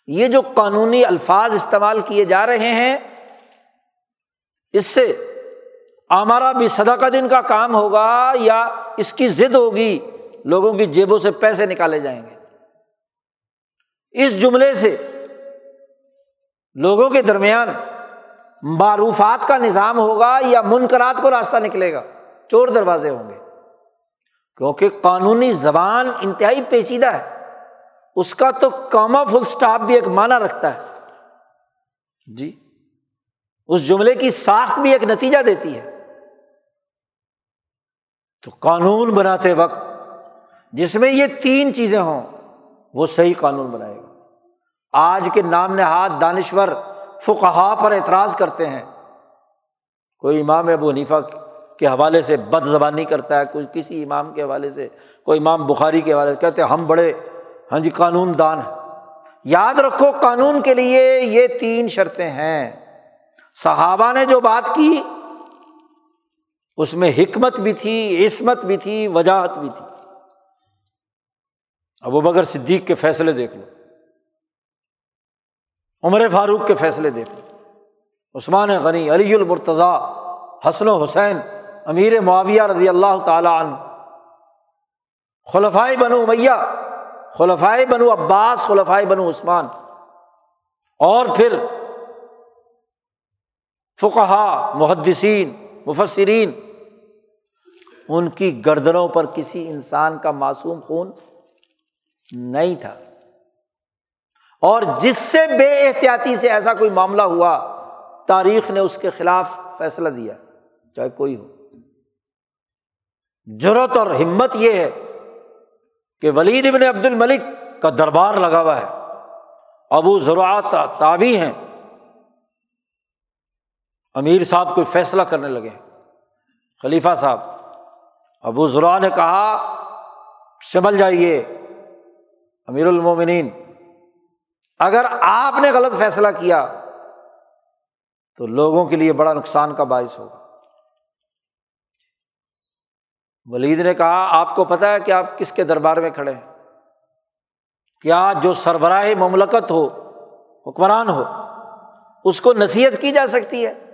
Speaker 1: یہ جو قانونی الفاظ استعمال کیے جا رہے ہیں اس سے ہمارا بھی صدا کا دن کا کام ہوگا یا اس کی ضد ہوگی، لوگوں کی جیبوں سے پیسے نکالے جائیں گے۔ اس جملے سے لوگوں کے درمیان معروفات کا نظام ہوگا یا منقرات کو راستہ نکلے گا، چور دروازے ہوں گے۔ کیونکہ قانونی زبان انتہائی پیچیدہ ہے۔ اس کا تو کاما فل اسٹاپ بھی ایک معنی رکھتا ہے۔ جی؟ اس جملے کی ساخت بھی ایک نتیجہ دیتی ہے۔ تو قانون بناتے وقت جس میں یہ تین چیزیں ہوں، وہ صحیح قانون بنائے گا۔ آج کے نام نہاد دانشور فقہا پر اعتراض کرتے ہیں۔ کوئی امام ابو حنیفہ کے حوالے سے بد زبانی کرتا ہے، کوئی کسی امام کے حوالے سے، کوئی امام بخاری کے حوالے سے کہتے ہم بڑے ہاں جی قانون دان ہیں۔ یاد رکھو قانون کے لیے یہ تین شرطیں ہیں۔ صحابہ نے جو بات کی، اس میں حکمت بھی تھی، عصمت بھی تھی، وجاہت بھی تھی۔ ابو بکر صدیق کے فیصلے دیکھ لو۔ عمر فاروق کے فیصلے دیکھ لو۔ عثمان غنی، علی المرتضیٰ، حسن و حسین، امیر معاویہ رضی اللہ تعالیٰ عنہ۔ خلفائے بنو میہ خلفائے بنو عباس خلفائے بنو عثمان۔ اور پھر فقہا، محدثین، مفسرین، ان کی گردنوں پر کسی انسان کا معصوم خون نہیں تھا۔ اور جس سے بے احتیاطی سے ایسا کوئی معاملہ ہوا، تاریخ نے اس کے خلاف فیصلہ دیا، چاہے کوئی ہو۔ ضرورت اور ہمت یہ ہے کہ ولید ابن عبد الملک کا دربار لگا ہوا ہے۔ ابو ضروعات تابی ہیں۔ امیر صاحب کوئی فیصلہ کرنے لگے۔ خلیفہ صاحب، ابو ذرا نے کہا سمجھ جائیے امیر المومنین، اگر آپ نے غلط فیصلہ کیا تو لوگوں کے لیے بڑا نقصان کا باعث ہوگا۔ ولید نے کہا، آپ کو پتا ہے کہ آپ کس کے دربار میں کھڑے ہیں؟ کیا جو سربراہ مملکت ہو، حکمران ہو، اس کو نصیحت کی جا سکتی ہے؟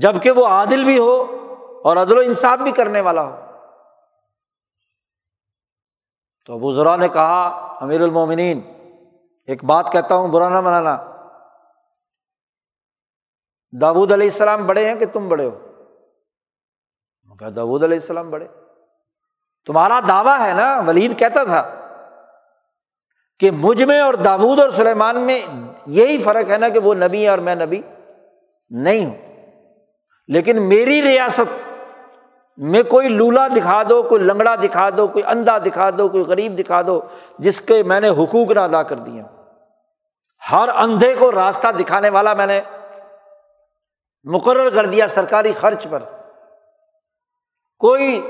Speaker 1: جبکہ وہ عادل بھی ہو اور عدل و انصاف بھی کرنے والا ہو۔ تو ابو ذرا نے کہا، امیر المومنین، ایک بات کہتا ہوں، برا نہ منانا۔ داود علیہ السلام بڑے ہیں کہ تم بڑے ہو؟ کہا داود علیہ السلام بڑے۔ تمہارا دعویٰ ہے نا؟ ولید کہتا تھا کہ مجھ میں اور داود اور سلیمان میں یہی فرق ہے نا کہ وہ نبی ہے اور میں نبی نہیں ہوں۔ لیکن میری ریاست میں کوئی لولا دکھا دو، کوئی لنگڑا دکھا دو، کوئی اندھا دکھا دو، کوئی غریب دکھا دو، جس کے میں نے حقوق نہ ادا کر دیا ہر اندھے کو راستہ دکھانے والا میں نے مقرر کر دیا سرکاری خرچ پر۔ کوئی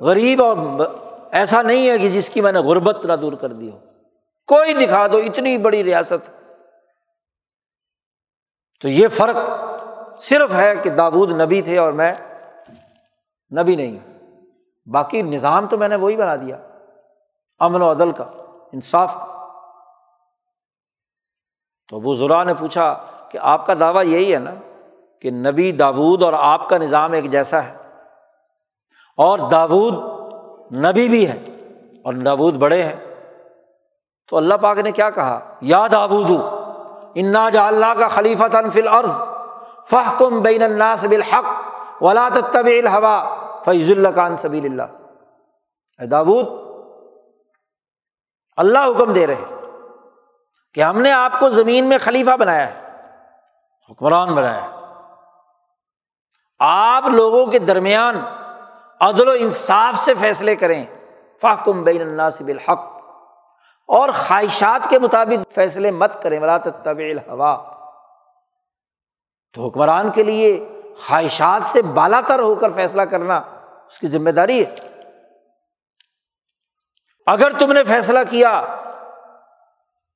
Speaker 1: غریب اور ایسا نہیں ہے کہ جس کی میں نے غربت نہ دور کر دی ہو۔ کوئی دکھا دو، اتنی بڑی ریاست۔ تو یہ فرق صرف ہے کہ داود نبی تھے اور میں نبی نہیں باقی نظام تو میں نے وہی بنا دیا، امن و عدل کا، انصاف کا۔ تو ابو ذرا نے پوچھا کہ آپ کا دعویٰ یہی ہے نا کہ نبی داود اور آپ کا نظام ایک جیسا ہے۔ اور داود نبی بھی ہے اور داود بڑے ہیں۔ تو اللہ پاک نے کیا کہا؟ یا داود انا جا اللہ کا خلیفہ تنفل عرض فہ کم بین الناس بالحق ولا طب الحوا فیض اللہ کان سبیل اللہ۔ داود، اللہ حکم دے رہے کہ ہم نے آپ کو زمین میں خلیفہ بنایا ہے، حکمران بنایا ہے۔ آپ لوگوں کے درمیان عدل و انصاف سے فیصلے کریں، فاحکم بین الناس بالحق۔ اور خواہشات کے مطابق فیصلے مت کریں ملا طب ہوا تو حکمران کے لیے خواہشات سے بالا تر ہو کر فیصلہ کرنا اس کی ذمہ داری ہے۔ اگر تم نے فیصلہ کیا،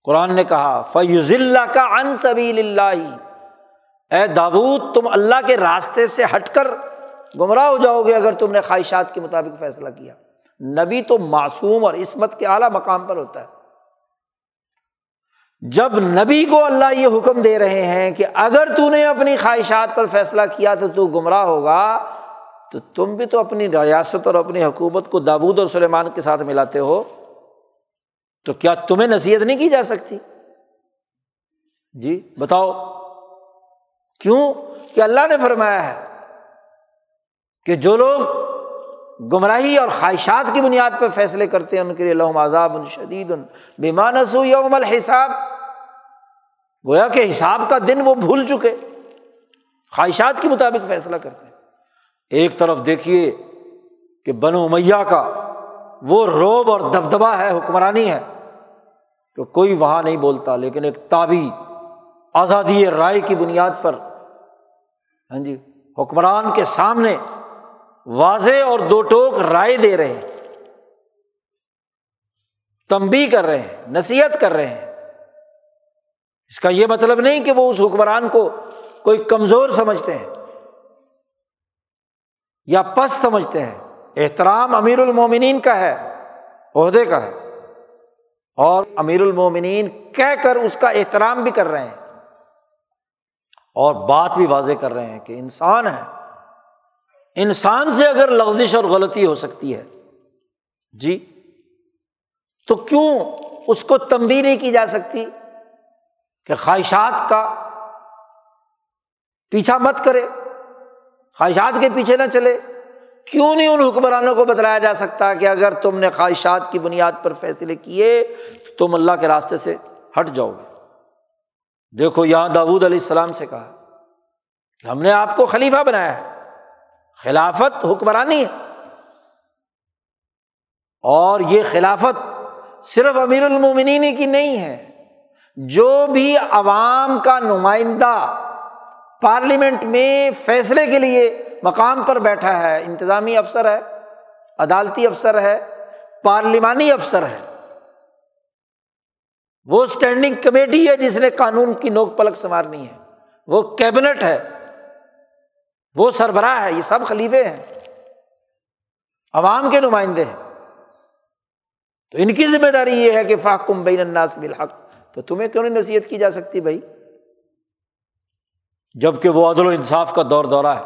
Speaker 1: قرآن نے کہا فیوز اللہ کا ان سبیل اللہ اے داود، تم اللہ کے راستے سے ہٹ کر گمراہ ہو جاؤ گے اگر تم نے خواہشات کے مطابق فیصلہ کیا۔ نبی تو معصوم اور عصمت کے اعلیٰ مقام پر ہوتا ہے۔ جب نبی کو اللہ یہ حکم دے رہے ہیں کہ اگر تو نے اپنی خواہشات پر فیصلہ کیا تو تو گمراہ ہوگا، تو تم بھی تو اپنی ریاست اور اپنی حکومت کو داود اور سلیمان کے ساتھ ملاتے ہو۔ تو کیا تمہیں نصیحت نہیں کی جا سکتی؟ جی بتاؤ۔ کیوں؟ کہ اللہ نے فرمایا ہے کہ جو لوگ گمراہی اور خواہشات کی بنیاد پہ فیصلے کرتے ہیں، ان کے لیے لہم عذاب ان شدید ان بیمانسو یوم الحساب۔ گویا کہ حساب کا دن وہ بھول چکے۔ خواہشات کے مطابق فیصلہ کرتے ہیں۔ ایک طرف دیکھیے کہ بنو میاں کا وہ روب اور دبدبا ہے، حکمرانی ہے کہ کوئی وہاں نہیں بولتا، لیکن ایک تابی آزادی رائے کی بنیاد پر۔ ہاں جی حکمران کے سامنے واضح اور دو ٹوک رائے دے رہے ہیں۔ تمبی کر رہے ہیں، نصیحت کر رہے ہیں۔ اس کا یہ مطلب نہیں کہ وہ اس حکمران کو کوئی کمزور سمجھتے ہیں یا پست سمجھتے ہیں۔ احترام امیر المومنین کا ہے، عہدے کا ہے۔ اور امیر المومنین کہہ کر اس کا احترام بھی کر رہے ہیں۔ اور بات بھی واضح کر رہے ہیں کہ انسان ہے۔ انسان سے اگر لغزش اور غلطی ہو سکتی ہے جی تو کیوں اس کو تمبی نہیں کی جا سکتی کہ خواہشات کا پیچھا مت کرے، خواہشات کے پیچھے نہ چلے؟ کیوں نہیں ان حکمرانوں کو بتلایا جا سکتا کہ اگر تم نے خواہشات کی بنیاد پر فیصلے کیے، تو تم اللہ کے راستے سے ہٹ جاؤ گے۔ دیکھو، یہاں داود علیہ السلام سے کہا کہ ہم نے آپ کو خلیفہ بنایا ہے۔ خلافت حکمرانی ہے۔ اور یہ خلافت صرف امیر المومنین کی نہیں ہے۔ جو بھی عوام کا نمائندہ پارلیمنٹ میں فیصلے کے لیے مقام پر بیٹھا ہے، انتظامی افسر ہے، عدالتی افسر ہے، پارلیمانی افسر ہے، وہ اسٹینڈنگ کمیٹی ہے جس نے قانون کی نوک پلک سنوارنی ہے۔ وہ کیبنٹ ہے۔ وہ سربراہ ہے، یہ سب خلیفے ہیں۔ عوام کے نمائندے ہیں۔ تو ان کی ذمہ داری یہ ہے کہ فاقم بین الناس بالحق۔ تو تمہیں کیوں نہیں نصیحت کی جا سکتی بھائی؟ جبکہ وہ عدل و انصاف کا دور دورہ ہے۔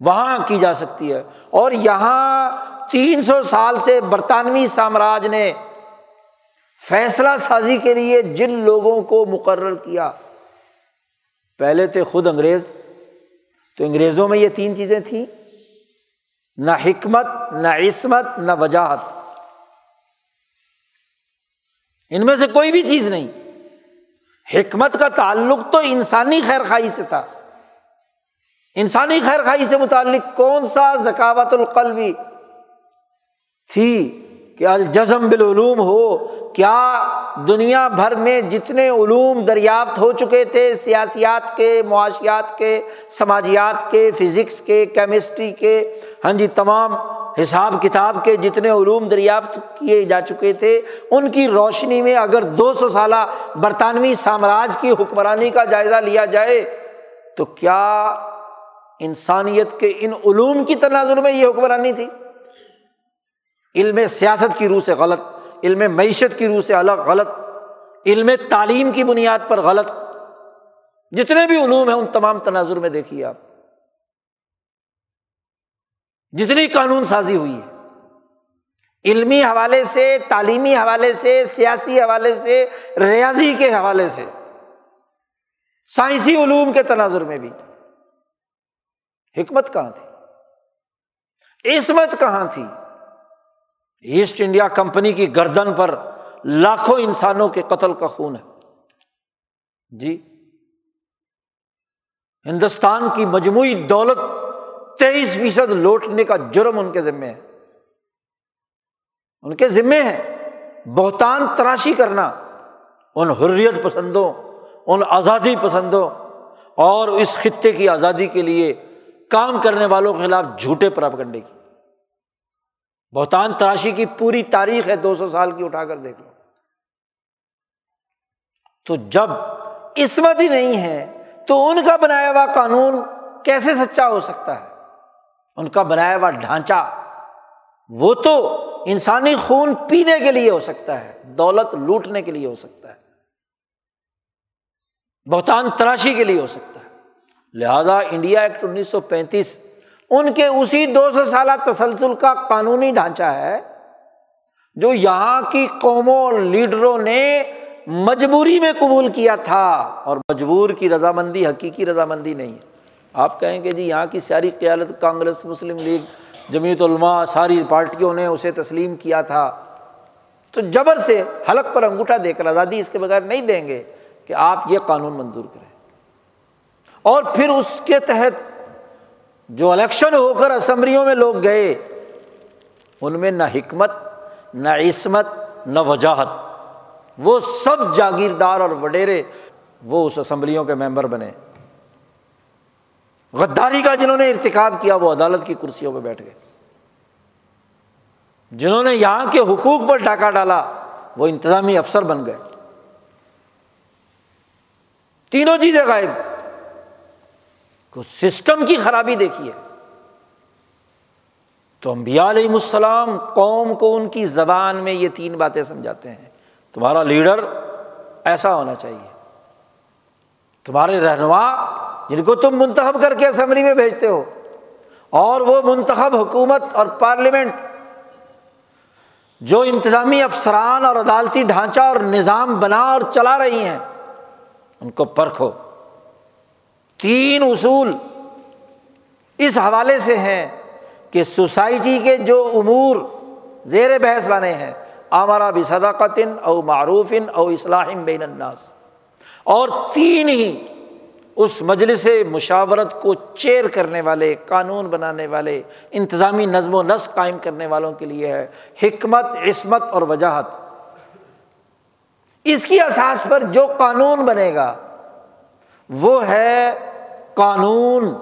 Speaker 1: وہاں کی جا سکتی ہے۔ اور یہاں تین سو سال سے برطانوی سامراج نے فیصلہ سازی کے لیے جن لوگوں کو مقرر کیا، پہلے تھے خود انگریز تو انگریزوں میں یہ تین چیزیں تھیں۔ نہ حکمت، نہ عصمت، نہ وجاہت۔ ان میں سے کوئی بھی چیز نہیں۔ حکمت کا تعلق تو انسانی خیر خائی سے تھا۔ انسانی خیر خائی سے متعلق کون سا ذکاوت القلبی تھی؟ کہ الجزم بالعلوم ہو، کیا دنیا بھر میں جتنے علوم دریافت ہو چکے تھے، سیاسیات کے، معاشیات کے، سماجیات کے، فزکس کے، کیمسٹری کے ہاں جی تمام حساب کتاب کے جتنے علوم دریافت کیے جا چکے تھے، ان کی روشنی میں اگر دو سو سالہ برطانوی سامراج کی حکمرانی کا جائزہ لیا جائے، تو کیا انسانیت کے ان علوم کی تناظر میں یہ حکمرانی تھی؟ علم سیاست کی روح سے غلط، علم معیشت کی روح سے الگ غلط، علم تعلیم کی بنیاد پر غلط۔ جتنے بھی علوم ہیں ان تمام تناظر میں دیکھیے آپ۔ جتنی قانون سازی ہوئی ہے، علمی حوالے سے، تعلیمی حوالے سے، سیاسی حوالے سے، ریاضی کے حوالے سے، سائنسی علوم کے تناظر میں بھی۔ حکمت کہاں تھی؟ عصمت کہاں تھی؟ ایسٹ انڈیا کمپنی کی گردن پر لاکھوں انسانوں کے قتل کا خون ہے۔ جی۔ ہندوستان کی مجموعی دولت تیئیس فیصد لوٹنے کا جرم ان کے ذمے ہے۔ ان کے ذمے ہے بہتان تراشی کرنا، ان حریت پسندوں، ان آزادی پسندوں اور اس خطے کی آزادی کے لیے کام کرنے والوں کے خلاف جھوٹے پراپ کنڈے کی۔ بہتان تراشی کی پوری تاریخ ہے دو سو سال کی، اٹھا کر دیکھ لو۔ تو جب عصمت ہی نہیں ہے، تو ان کا بنایا ہوا قانون کیسے سچا ہو سکتا ہے؟ ان کا بنایا ہوا ڈھانچہ، وہ تو انسانی خون پینے کے لیے ہو سکتا ہے، دولت لوٹنے کے لیے ہو سکتا ہے۔ بہتان تراشی کے لیے ہو سکتا ہے۔ لہذا انڈیا ایکٹ انیس سو پینتیس ان کے اسی دو سو سالہ تسلسل کا قانونی ڈھانچہ ہے، جو یہاں کی قوموں لیڈروں نے مجبوری میں قبول کیا تھا، اور مجبور کی رضامندی، حقیقی رضامندی نہیں ہے۔ آپ کہیں کہ جی یہاں کی ساری قیادت، کانگریس، مسلم لیگ جمیعت علماء، ساری پارٹیوں نے اسے تسلیم کیا تھا۔ تو جبر سے حلق پر انگوٹھا دے کر آزادی اس کے بغیر نہیں دیں گے کہ آپ یہ قانون منظور کریں۔ اور پھر اس کے تحت جو الیکشن ہو کر اسمبلیوں میں لوگ گئے، ان میں نہ حکمت، نہ عصمت، نہ وجاہت۔ وہ سب جاگیردار اور وڈیرے وہ اس اسمبلیوں کے ممبر بنے۔ غداری کا جنہوں نے ارتقاب کیا، وہ عدالت کی کرسیوں پہ بیٹھ گئے۔ جنہوں نے یہاں کے حقوق پر ڈاکہ ڈالا، وہ انتظامی افسر بن گئے۔ تینوں چیزیں غائب۔ سسٹم کی خرابی دیکھیے۔ تو امبیا علیہ السلام قوم کو ان کی زبان میں یہ تین باتیں سمجھاتے ہیں۔ تمہارا لیڈر ایسا ہونا چاہیے۔ تمہارے رہنما جن کو تم منتخب کر کے اسمبلی میں بھیجتے ہو۔ اور وہ منتخب حکومت اور پارلیمنٹ جو انتظامی افسران اور عدالتی ڈھانچہ اور نظام بنا اور چلا رہی ہیں، ان کو پرکھو۔ تین اصول اس حوالے سے ہیں کہ سوسائٹی کے جو امور زیر بحث لانے ہیں آمارا بھی صداقتن او معروفن او اصلاحم بین الناس۔ اور تین ہی اس مجلس مشاورت کو چیئر کرنے والے، قانون بنانے والے، انتظامی نظم و نسق قائم کرنے والوں کے لیے ہے۔ حکمت، عصمت اور وجاہت۔ اس کی اساس پر جو قانون بنے گا وہ ہے قانون،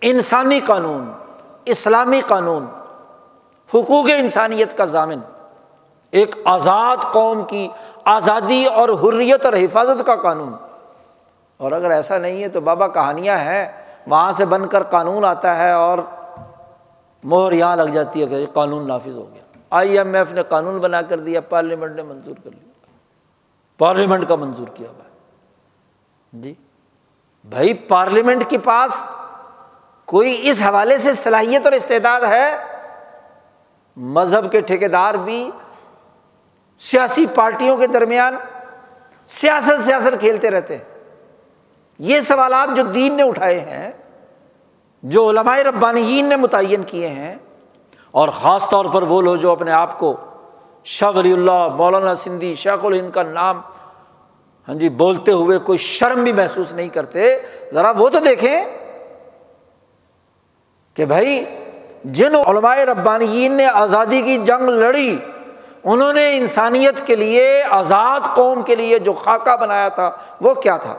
Speaker 1: انسانی قانون، اسلامی قانون، حقوق انسانیت کا ضامن، ایک آزاد قوم کی آزادی اور حریت اور حفاظت کا قانون۔ اور اگر ایسا نہیں ہے تو بابا کہانیاں ہیں، وہاں سے بن کر قانون آتا ہے اور مہر یہاں لگ جاتی ہے کہ قانون نافذ ہو گیا۔ آئی ایم ایف نے قانون بنا کر دیا، پارلیمنٹ نے منظور کر لیا۔ پارلیمنٹ کا منظور کیا ہوا۔ جی۔ بھائی، پارلیمنٹ کے پاس کوئی اس حوالے سے صلاحیت اور استعداد ہے؟ مذہب کے ٹھیکیدار بھی، سیاسی پارٹیوں کے درمیان سیاست سیاست کھیلتے رہتے ہیں۔ یہ سوالات جو دین نے اٹھائے ہیں، جو علماء ربانیین نے متعین کیے ہیں، اور خاص طور پر وہ لوگ جو اپنے آپ کو شاہ ولی اللہ، مولانا سندھی، شیخ الہند کا نام ہاں جی بولتے ہوئے کوئی شرم بھی محسوس نہیں کرتے۔ ذرا وہ تو دیکھیں کہ بھائی، جن علماء ربانیین نے آزادی کی جنگ لڑی، انہوں نے انسانیت کے لیے، آزاد قوم کے لیے جو خاکہ بنایا تھا، وہ کیا تھا؟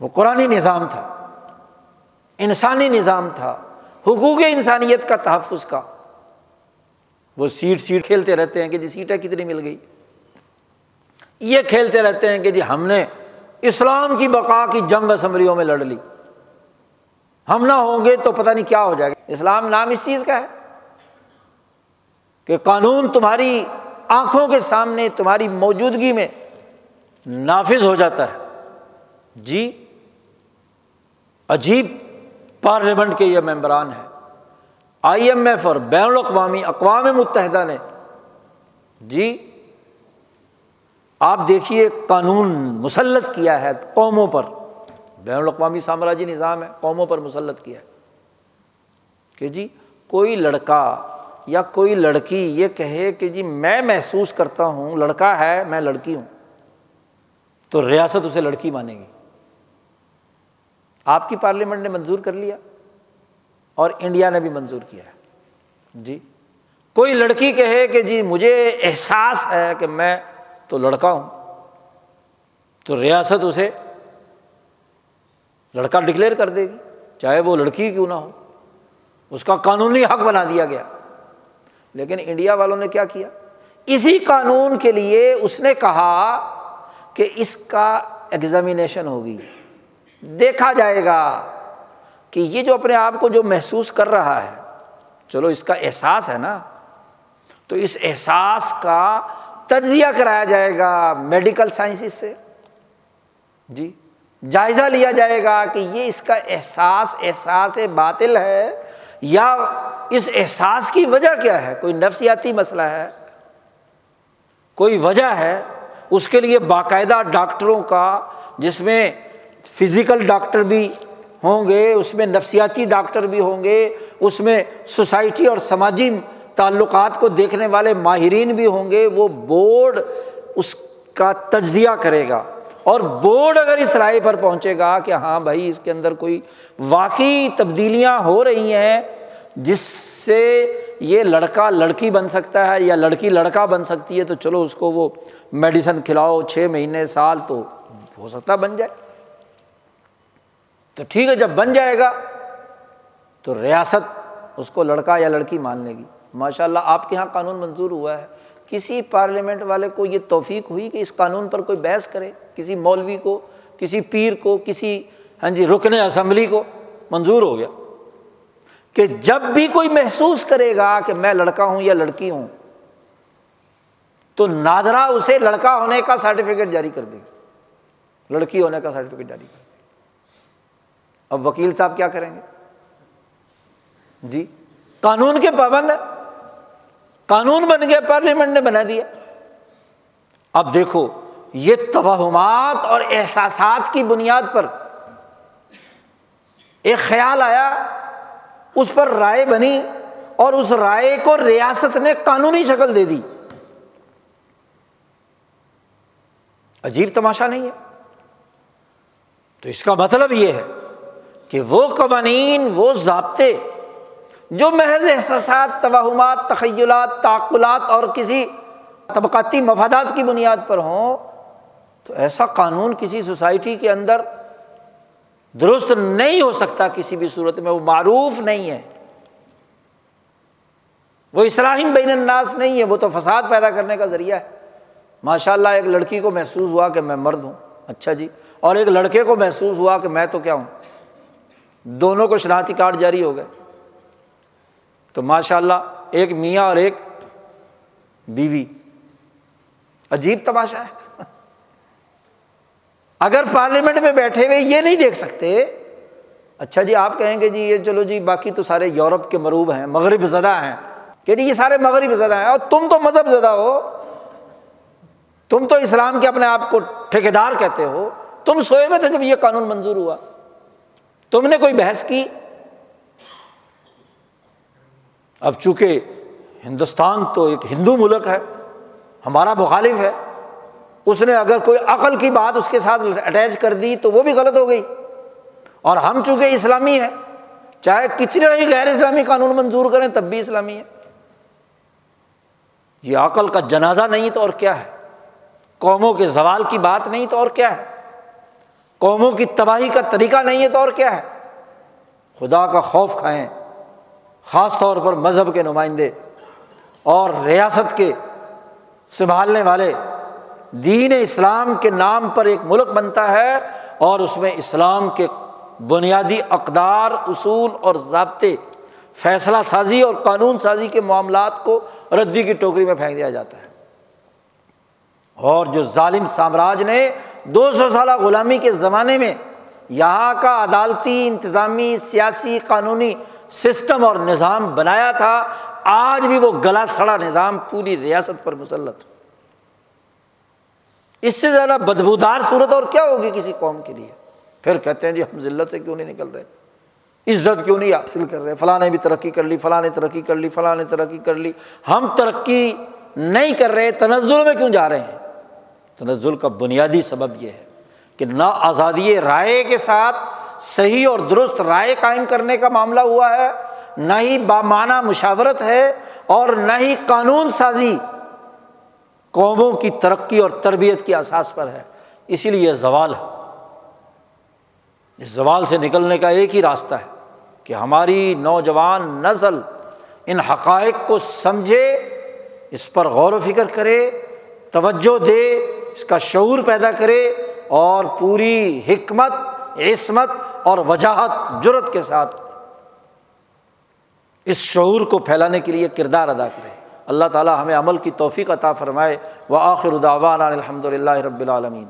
Speaker 1: وہ قرآن نظام تھا، انسانی نظام تھا، حقوق انسانیت کا تحفظ کا۔ وہ سیٹ سیٹ کھیلتے رہتے ہیں کہ جی سیٹیں کتنی مل گئی۔ یہ کھیلتے رہتے ہیں کہ جی ہم نے اسلام کی بقا کی جنگ اسمبلیوں میں لڑ لی۔ ہم نہ ہوں گے تو پتہ نہیں کیا ہو جائے گا۔ اسلام نام اس چیز کا ہے کہ قانون تمہاری آنکھوں کے سامنے، تمہاری موجودگی میں نافذ ہو جاتا ہے۔ جی عجیب پارلیمنٹ کے یہ ممبران ہیں۔ آئی ایم ایف اور بین الاقوامی اقوام متحدہ نے۔ جی آپ دیکھیے قانون مسلط کیا ہے قوموں پر۔ بین الاقوامی سامراجی نظام ہے، قوموں پر مسلط کیا ہے۔ کہ جی کوئی لڑکا یا کوئی لڑکی یہ کہے کہ جی میں محسوس کرتا ہوں، لڑکا ہے، میں لڑکی ہوں۔ تو ریاست اسے لڑکی مانے گی۔ آپ کی پارلیمنٹ نے منظور کر لیا اور انڈیا نے بھی منظور کیا ہے۔ جی کوئی لڑکی کہے کہ جی مجھے احساس ہے کہ میں تو لڑکا ہوں۔ تو ریاست اسے لڑکا ڈکلیئر کر دے گی، چاہے وہ لڑکی کیوں نہ ہو۔ اس کا قانونی حق بنا دیا گیا۔ لیکن انڈیا والوں نے کیا کیا؟ اسی قانون کے لیے اس نے کہا کہ اس کا ایگزامینیشن ہوگی۔ دیکھا جائے گا کہ یہ جو اپنے آپ کو جو محسوس کر رہا ہے، چلو اس کا احساس ہے نا۔ تو اس احساس کا تجزیہ کرایا جائے گا میڈیکل سائنسز سے۔ جی جائزہ لیا جائے گا کہ یہ اس کا احساس احساس باطل ہے یا اس احساس کی وجہ کیا ہے؟ کوئی نفسیاتی مسئلہ ہے؟ کوئی وجہ ہے اس کے لیے باقاعدہ ڈاکٹروں کا، جس میں فزیکل ڈاکٹر بھی ہوں گے، اس میں نفسیاتی ڈاکٹر بھی ہوں گے، اس میں سوسائٹی اور سماجی تعلقات کو دیکھنے والے ماہرین بھی ہوں گے، وہ بورڈ اس کا تجزیہ کرے گا۔ اور بورڈ اگر اس رائے پر پہنچے گا کہ ہاں بھائی، اس کے اندر کوئی واقعی تبدیلیاں ہو رہی ہیں، جس سے یہ لڑکا لڑکی بن سکتا ہے یا لڑکی لڑکا بن سکتی ہے، تو چلو اس کو وہ میڈیسن کھلاؤ، چھ مہینے، سال تو ہو سکتا بن جائے۔ تو ٹھیک ہے، جب بن جائے گا تو ریاست اس کو لڑکا یا لڑکی مان لے گی۔ ماشاء اللہ آپ کے یہاں قانون منظور ہوا ہے۔ کسی پارلیمنٹ والے کو یہ توفیق ہوئی کہ اس قانون پر کوئی بحث کرے، کسی مولوی کو، کسی پیر کو، کسی ہاں جی رکن اسمبلی کو؟ منظور ہو گیا۔ کہ جب بھی کوئی محسوس کرے گا کہ میں لڑکا ہوں یا لڑکی ہوں، تو نادرا اسے لڑکا ہونے کا سرٹیفکیٹ جاری کر دے گا لڑکی ہونے کا سرٹیفکیٹ جاری کر دے اب وکیل صاحب کیا کریں گے؟ جی قانون کے پابند ہے قانون بن گیا پارلیمنٹ نے بنا دیا۔ اب دیکھو، یہ توہمات اور احساسات کی بنیاد پر ایک خیال آیا، اس پر رائے بنی اور اس رائے کو ریاست نے قانونی شکل دے دی۔ عجیب تماشا نہیں ہے؟ تو اس کا مطلب یہ ہے کہ وہ قوانین، وہ ضابطے جو محض احساسات، توہمات، تخیلات، تعقلات اور کسی طبقاتی مفادات کی بنیاد پر ہوں، تو ایسا قانون کسی سوسائٹی کے اندر درست نہیں ہو سکتا کسی بھی صورت میں، وہ معروف نہیں ہے۔ وہ اسلام بین الناس نہیں ہے، وہ تو فساد پیدا کرنے کا ذریعہ ہے۔ ماشاء اللہ ایک لڑکی کو محسوس ہوا کہ میں مرد ہوں۔ اچھا جی۔ اور ایک لڑکے کو محسوس ہوا کہ میں تو کیا ہوں۔ دونوں کو شناختی کارڈ جاری ہو گئے۔ تو ماشاء اللہ ایک میاں اور ایک بیوی عجیب تماشا ہے۔ اگر پارلیمنٹ میں بیٹھے ہوئے یہ نہیں دیکھ سکتے اچھا جی آپ کہیں گے جی یہ چلو جی باقی تو سارے یورپ کے مروب ہیں، مغرب زدہ ہیں۔ کہ جی یہ سارے مغرب زدہ ہیں۔ اور تم تو مذہب زدہ ہو۔ تم تو اسلام کے اپنے آپ کو ٹھیکیدار کہتے ہو۔ تم سوئے میں تھے جب یہ قانون منظور ہوا۔ تم نے کوئی بحث کی؟ اب چونکہ ہندوستان تو ایک ہندو ملک ہے، ہمارا مخالف ہے، اس نے اگر کوئی عقل کی بات اس کے ساتھ اٹیچ کر دی تو وہ بھی غلط ہو گئی۔ اور ہم چونکہ اسلامی ہیں، چاہے کتنے ہی غیر اسلامی قانون منظور کریں تب بھی اسلامی ہے یہ عقل کا جنازہ نہیں تو اور کیا ہے؟ قوموں کے زوال کی بات نہیں تو اور کیا ہے؟ قوموں کی تباہی کا طریقہ نہیں ہے تو اور کیا ہے؟ خدا کا خوف کھائیں۔ خاص طور پر مذہب کے نمائندے اور ریاست کے سنبھالنے والے، دین اسلام کے نام پر ایک ملک بنتا ہے اور اس میں اسلام کے بنیادی اقدار، اصول اور ضابطے، فیصلہ سازی اور قانون سازی کے معاملات کو ردی کی ٹوکری میں پھینک دیا جاتا ہے۔ اور جو ظالم سامراج نے دو سو سالہ غلامی کے زمانے میں یہاں کا عدالتی، انتظامی، سیاسی، قانونی سسٹم اور نظام بنایا تھا، آج بھی وہ گلا سڑا نظام پوری ریاست پر مسلط اس سے زیادہ بدبودار صورت اور کیا ہوگی کسی قوم کے لیے؟ پھر کہتے ہیں جی ہم ذلت سے کیوں نہیں نکل رہے؟ عزت کیوں نہیں حاصل کر رہے؟ فلاں نے بھی ترقی کر لی، فلاں نے ترقی کر لی، فلاں نے ترقی کر لی۔ ہم ترقی نہیں کر رہے، تنزل میں کیوں جا رہے ہیں؟ تنزل کا بنیادی سبب یہ ہے کہ نہ آزادی رائے کے ساتھ صحیح اور درست رائے قائم کرنے کا معاملہ ہوا ہے۔ نہ ہی بامانہ مشاورت ہے اور نہ ہی قانون سازی قوموں کی ترقی اور تربیت کے احساس پر ہے۔ اسی لیے یہ زوال ہے۔ اس زوال سے نکلنے کا ایک ہی راستہ ہے کہ ہماری نوجوان نسل ان حقائق کو سمجھے، اس پر غور و فکر کرے، توجہ دے، اس کا شعور پیدا کرے اور پوری حکمت، عصمت اور وجاہت جرت کے ساتھ اس شعور کو پھیلانے کے لیے کردار ادا کرے۔ اللہ تعالیٰ ہمیں عمل کی توفیق عطا فرمائے۔ وہ آخر الداوان الحمد للہ رب العالمین۔